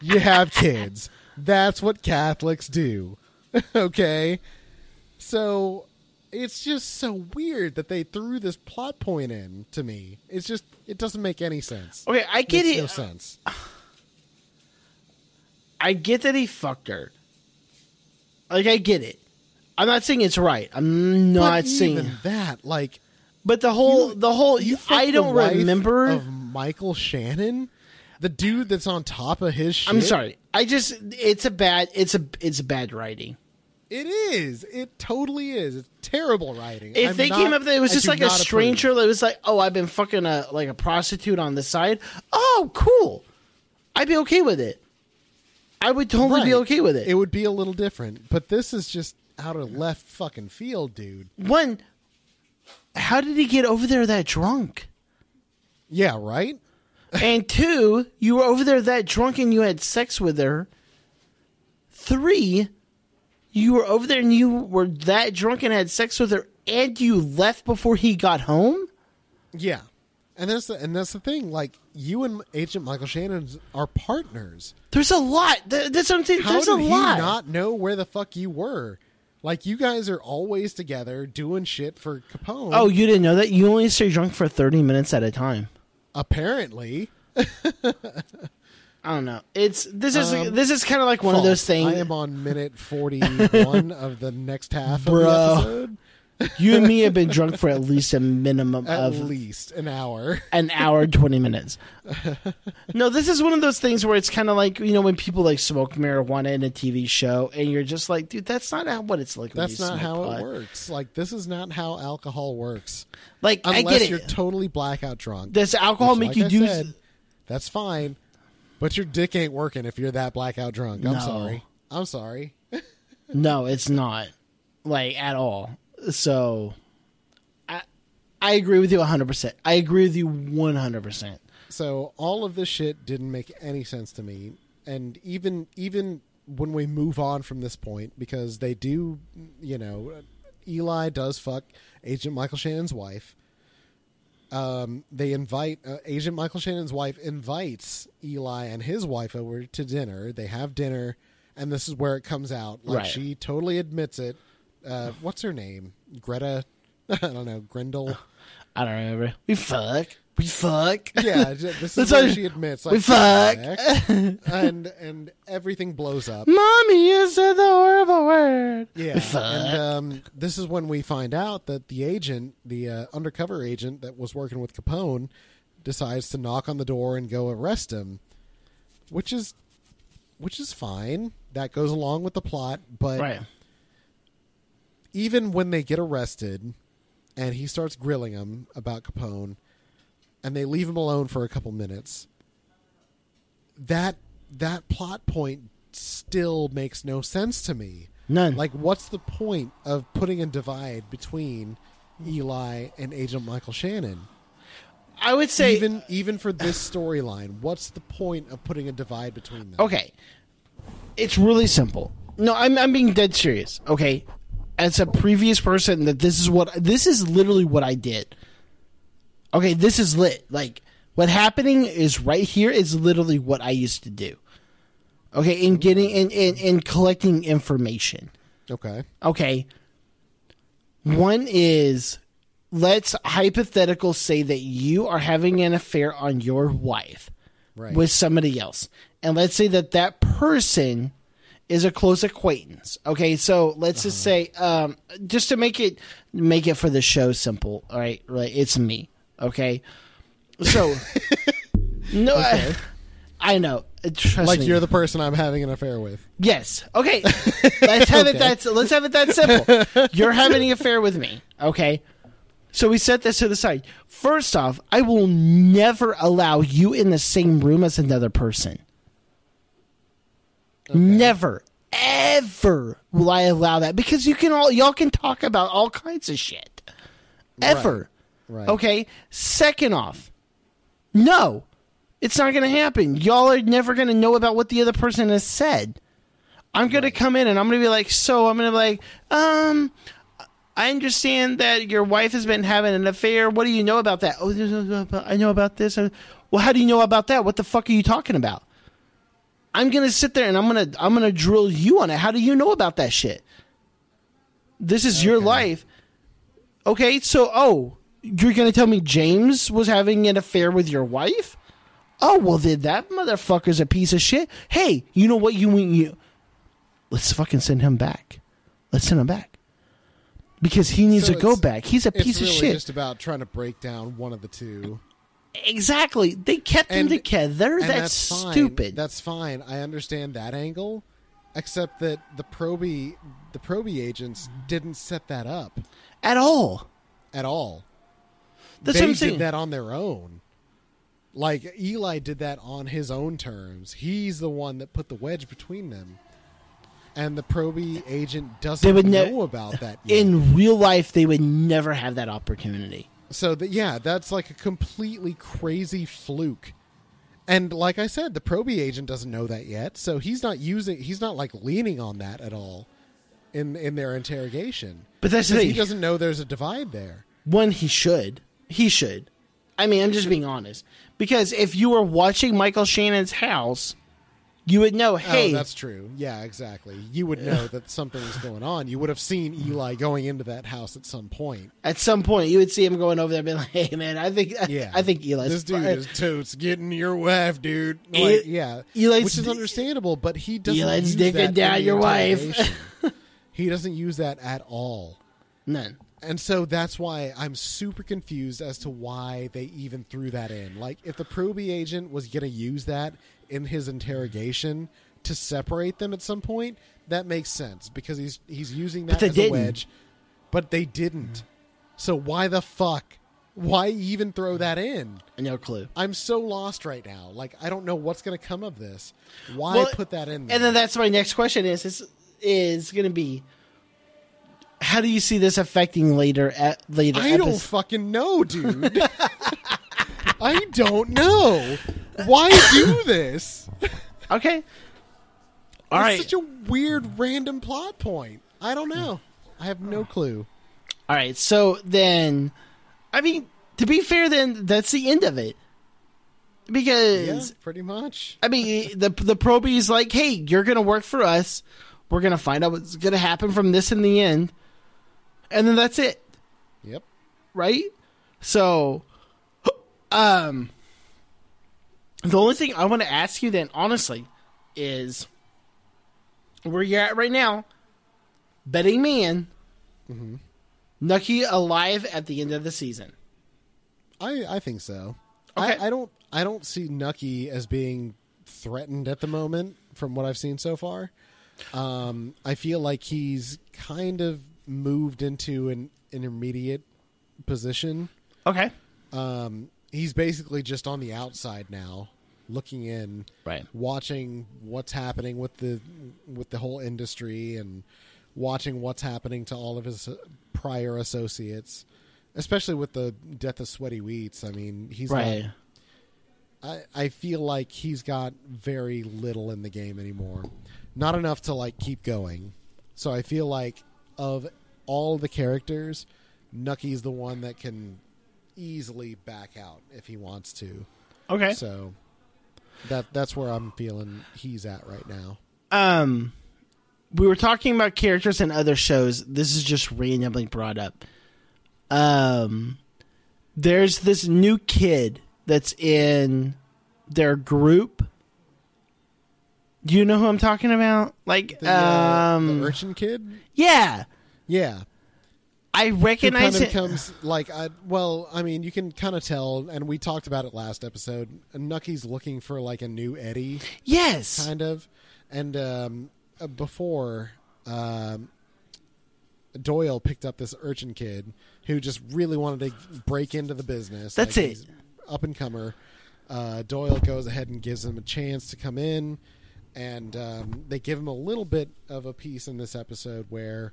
you have kids. That's what Catholics do. okay? So it's just so weird that they threw this plot point in to me. It's just it doesn't make any sense. Okay, I get it. no sense. Uh, I get that he fucked her. Like I get it. I'm not saying it's right. I'm not saying. that, like but the whole, you- the whole, you I don't remember. of Michael Shannon, the dude that's on top of his shit. I'm sorry. I just, it's a bad, it's a, it's a bad writing. It is. It totally is. It's terrible writing. If I'm they not- came up there, it was just like a not approve. stranger that was like, "Oh, I've been fucking a like a prostitute on the side." Oh, cool. I'd be okay with it. I would totally be okay with it. It would be a little different, but this is just out of left fucking field, dude. One, how did he get over there that drunk? Yeah, right? and two, you were over there that drunk and you had sex with her. Three, you were over there and you were that drunk and had sex with her and you left before he got home? Yeah. And that's the, and that's the thing. Like you and Agent Michael Shannon are partners. There's a lot. Th- That's what I'm saying. How There's did a he lot. not know where the fuck you were? Like you guys are always together doing shit for Capone. oh, you didn't know that? You only stay drunk for 30 minutes at a time. apparently. I don't know. It's this is Um, this is kind of like one of those things. I am on minute forty-one of the next half Bro. of the episode. You and me have been drunk for at least a minimum of At of least an hour. an hour and 20 minutes. no, this is one of those things where it's kind of like, you know, when people like smoke marijuana in a TV show and you're just like, dude, that's not how, what it's like. That's not how pot. it works. Like this is not how alcohol works. Like, I Unless you're totally blackout drunk. Does alcohol Which, make like you I do? said, that's fine. But your dick ain't working if you're that blackout drunk. I'm No. sorry. I'm sorry. no, it's not. Like, at all. So, I, I agree with you 100%. I agree with you 100%. So all of this shit didn't make any sense to me, and even even when we move on from this point, because they do, you know, Eli does fuck Agent Michael Shannon's wife. Um, they invite uh, Agent Michael Shannon's wife invites Eli and his wife over to dinner. They have dinner, and this is where it comes out. Like Right. she totally admits it. Uh, what's her name? Greta. I don't know. Grendel. I don't remember. We fuck. We fuck. Yeah, this is what- she admits. Like, we fuck. And and everything blows up. Mommy, you said the horrible word. Yeah, We fuck. and um, this is when we find out that the agent, the uh, undercover agent that was working with Capone, decides to knock on the door and go arrest him, which is which is fine. That goes along with the plot, but right. Even when they get arrested and he starts grilling them about Capone and they leave him alone for a couple minutes that that plot point still makes no sense to me None. like what's the point of putting a divide between Eli and Agent Michael Shannon I would say even even for this storyline what's the point of putting a divide between them okay. It's really simple. No, I'm I'm being dead serious. Okay, as a previous person, that this is what this is literally what I did. Okay, this is lit. Like what happening is right here is literally what I used to do. Okay, in getting in in, in collecting information. okay Okay. One is let's hypothetical say that you are having an affair on your wife right with somebody else. And let's say that that person is a close acquaintance. Okay, so let's just say um just to make it make it for the show simple, all right? Right, it's me. Okay? So No, I, I know. Trust like me. you're the person I'm having an affair with Yes. Okay. Let's have it that let's have it that simple. You're having an affair with me. Okay. So we set this to the side. First off, I will never allow you in the same room as another person. Never, ever will I allow that because you can all y'all can talk about all kinds of shit. Ever. right Okay. Second off, no, it's not going to happen. Y'all are never going to know about what the other person has said. I'm going to come in and I'm going to be like, so I'm going to be like, um, I understand that your wife has been having an affair. What do you know about that? Oh, there's- I know about this. Well, how do you know about that? What the fuck are you talking about? I'm to sit there and I'm to I'm to drill you on it. How do you know about that shit? This is your life. Okay, so oh, you're gonna tell me James was having an affair with your wife? Oh well, then that motherfucker's a piece of shit. Hey, you know what? You you let's fucking send him back. Let's send him back because he needs So to go back. He's a piece really of shit. just about trying to break down one of the two exactly. They kept And- them together. And That's, fine. stupid. That's fine. I understand that angle, except that the proby the proby agents didn't set that up At all. at all. That's they what I'm saying. did that on their own. Like Eli did that on his own terms. He's the one that put the wedge between them. And the proby agent doesn't They would ne- know about that yet. In real life, they would never have that opportunity. So that yeah, that's like a completely crazy fluke. And like I said, the Proby agent doesn't know that yet, so he's not using he's not like leaning on that at all in in their interrogation. But that's the thing. he doesn't know there's a divide there. One, he should. He should. I mean, I'm just being honest. Because if you were watching Michael Shannon's house, you would know, oh, hey, oh, that's true. Yeah, exactly. You would know that something was going on. You would have seen Eli going into that house at some point. at some point you would see him going over there and being like, hey, man, I think, Yeah, I think Eli's this dude fine. is totes getting your wife, dude. Like, Eli- yeah, Eli's- which is understandable, but he doesn't. Eli's that down your wife. he doesn't use that at all. None. And so that's why I'm super confused as to why they even threw that in. Like, if the Proby agent was going to use that in his interrogation to separate them at some point, that makes sense because he's he's using that as a didn't. wedge. But they didn't. So why the fuck? Why even throw that in? No clue. I'm so lost right now. Like, I don't know what's going to come of this. Why Well, put that in? There? And then that's my next question is is, is going to be how do you see this affecting later at later I don't episodes? fucking know, dude. I don't know. Why do this? Okay. All it's right. such a weird random plot point. I don't know. I have no clue. All right. So then I mean, to be fair then that's the end of it. Yeah, Because pretty much. I mean, the the Proby's like, "Hey, you're going to work for us. We're going to find out what's going to happen from this in the end." And then that's it. Yep. right? So, um, the only thing I want to ask you then, honestly, is where you're at right now. Betting man, Nucky alive at the end of the season. I I think so. Okay. I, I don't I don't see Nucky as being threatened at the moment from what I've seen so far. Um, I feel like he's kind of moved into an intermediate position. Okay, Um, he's basically just on the outside now, looking in, Right. watching what's happening with the with the whole industry and watching what's happening to all of his prior associates, especially with the death of Sweaty Wheats. I mean, he's got- right. I, I feel like he's got very little in the game anymore. Not enough to like keep going. So I feel like of all the characters, Nucky's the one that can easily back out if he wants to. Okay. So that that's where I'm feeling he's at right now. um we were talking about characters in other shows this is just randomly brought up um there's this new kid that's in their group do you know who i'm talking about like The, uh, um the urchin kid? yeah Yeah. I recognize kind of it comes like I, well, I mean, you can kind of tell, and we talked about it last episode. Nucky's looking for like a new Eddie, yes kind of, and um, uh, before um, Doyle picked up this urchin kid who just really wanted to break into the business. That's Like, it. Up and comer. Uh, Doyle goes ahead and gives him a chance to come in, and um, they give him a little bit of a piece in this episode where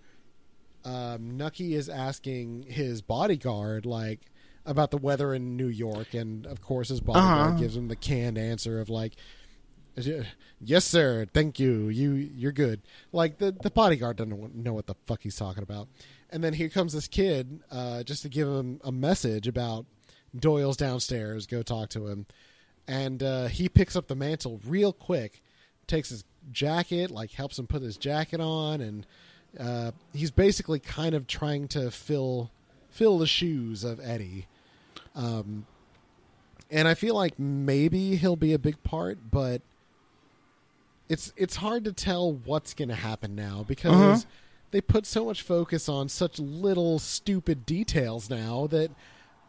um, Nucky is asking his bodyguard like about the weather in New York, and of course his bodyguard Uh-huh. gives him the canned answer of like, "Yes, sir, thank you, you you're good." Like the the bodyguard doesn't know what the fuck he's talking about, and then here comes this kid uh, just to give him a message about Doyle's downstairs. Go talk to him, and uh, he picks up the mantle real quick, takes his jacket, like helps him put his jacket on, and uh, he's basically kind of trying to fill fill the shoes of Eddie. Um, and I feel like maybe he'll be a big part, but it's it's hard to tell what's going to happen now because Uh-huh. they put so much focus on such little stupid details now that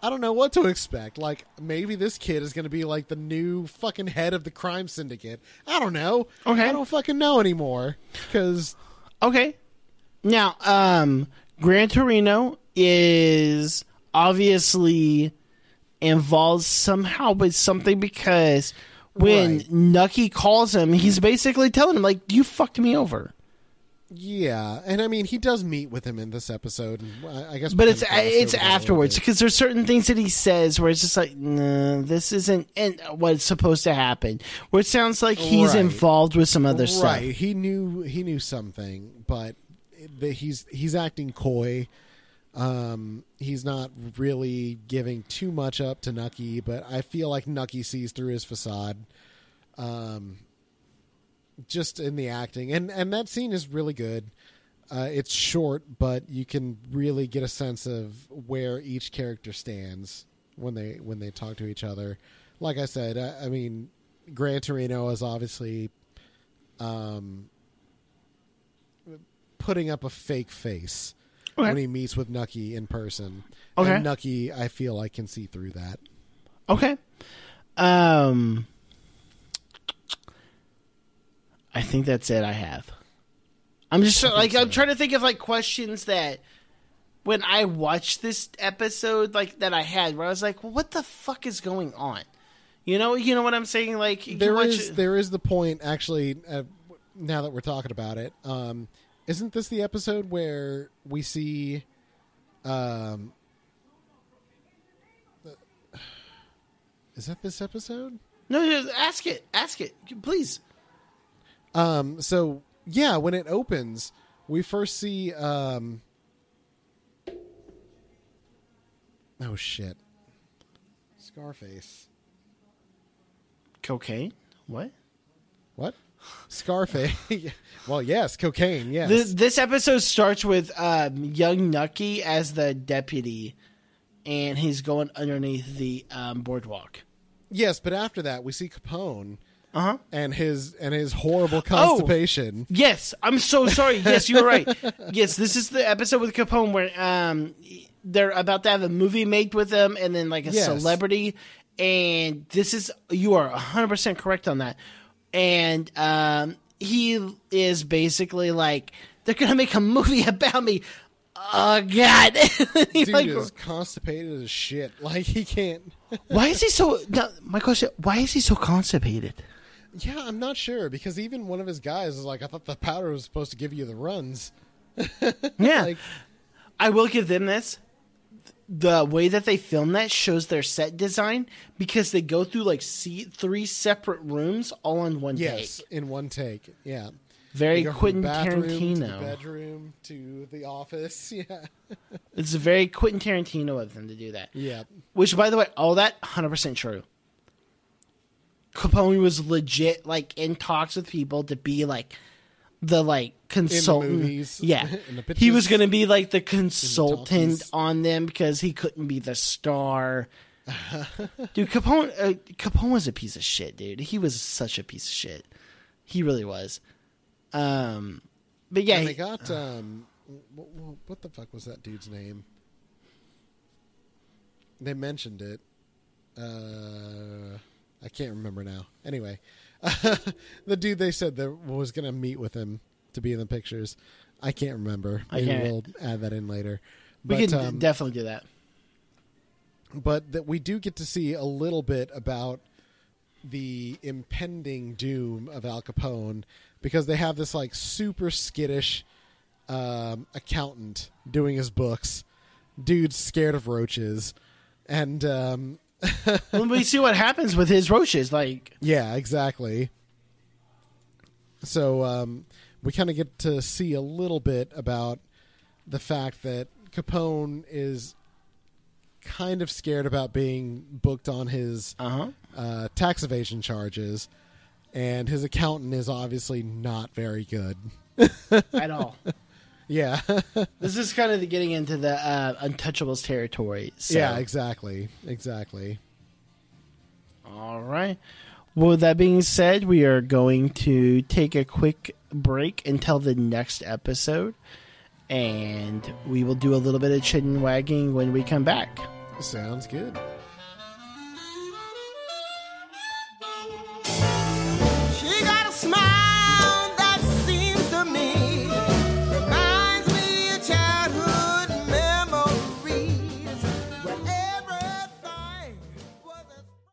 I don't know what to expect. Like maybe this kid is going to be like the new fucking head of the crime syndicate. I don't know. Okay. I don't fucking know anymore because Okay. Now, um, Gran Torino is obviously involved somehow with something because when Right. Nucky calls him, he's basically telling him like, "You fucked me over." Yeah, and I mean he does meet with him in this episode. I I guess, but it's it's over that a little afterwards because there's certain things that he says where it's just like, no, this isn't and what's supposed to happen. Where it sounds like he's Right. involved with some other stuff. Right, he knew he knew something, but he's he's acting coy. Um, he's not really giving too much up to Nucky, but I feel like Nucky sees through his facade. Um, just in the acting, and and that scene is really good. Uh, it's short, but you can really get a sense of where each character stands when they when they talk to each other. Like I said, I, I mean, Gran Torino is obviously um, putting up a fake face Okay. when he meets with Nucky in person. Okay. And Nucky, I feel like can see through that. Okay. Um I think that's it I have. I'm just like I'm trying to think of like questions that when I watched this episode like that I had where I was like, well, what the fuck is going on? You know, you know what I'm saying? Like There watch is it- there is the point actually. Uh, now that we're talking about it, um, isn't this the episode where we see? Um, is that this episode? No, just ask it. Ask it. Please. Um, so yeah, when it opens, we first see. Um, oh shit! Scarface. Cocaine? What? What? Scarface. well, yes, cocaine. Yes. This, this episode starts with um, young Nucky as the deputy, and he's going underneath the um, boardwalk. yes, but after that, we see Capone Uh huh. and his and his horrible constipation. Yes, I'm so sorry. Yes, you're right. yes, this is the episode with Capone where um they're about to have a movie made with him, and then like a Yes. celebrity, and this is you are 100 percent correct on that. And um he is basically like they're gonna make a movie about me. Oh God! He's Dude like, is constipated as shit. Like he can't. why is he so? No, my question: Why is he so constipated? yeah, I'm not sure because even one of his guys is like, I thought the powder was supposed to give you the runs. Yeah, Like, I will give them this. The way that they film that shows their set design because they go through like see, three separate rooms all in one yes, take. in one take. Yeah. Very You go from Quentin the bathroom To Tarantino. bedroom to the office. Yeah. It's very Quentin Tarantino of them to do that. Yeah. Which, by the way, all that hundred percent true. Capone was legit like in talks with people to be like the like consultant. movies, yeah, the he was gonna be like the consultant talkies. on them because he couldn't be the star. dude, Capone, uh, Capone was a piece of shit, dude. He was such a piece of shit. He really was. Um, but yeah, And they he- got um, what, what the fuck was that dude's name? They mentioned it. Uh, I can't remember now. Anyway, the dude they said that was going to meet with him to be in the pictures. I can't remember. I Maybe can't- we'll add that in later. we But, can um, definitely do that. but that we do get to see a little bit about the impending doom of Al Capone because they have this like super skittish um, accountant doing his books. Dude's scared of roaches, and um, when we see what happens with his roaches, like yeah, exactly. So um, we kind of get to see a little bit about the fact that Capone is kind of scared about being booked on his uh huh. uh, tax evasion charges, and his accountant is obviously not very good. at all. Yeah, This is kind of the getting into the uh, Untouchables territory. So. yeah, exactly, exactly. All right. Well, with that being said, we are going to take a quick break until the next episode, and we will do a little bit of chin wagging when we come back. Sounds good.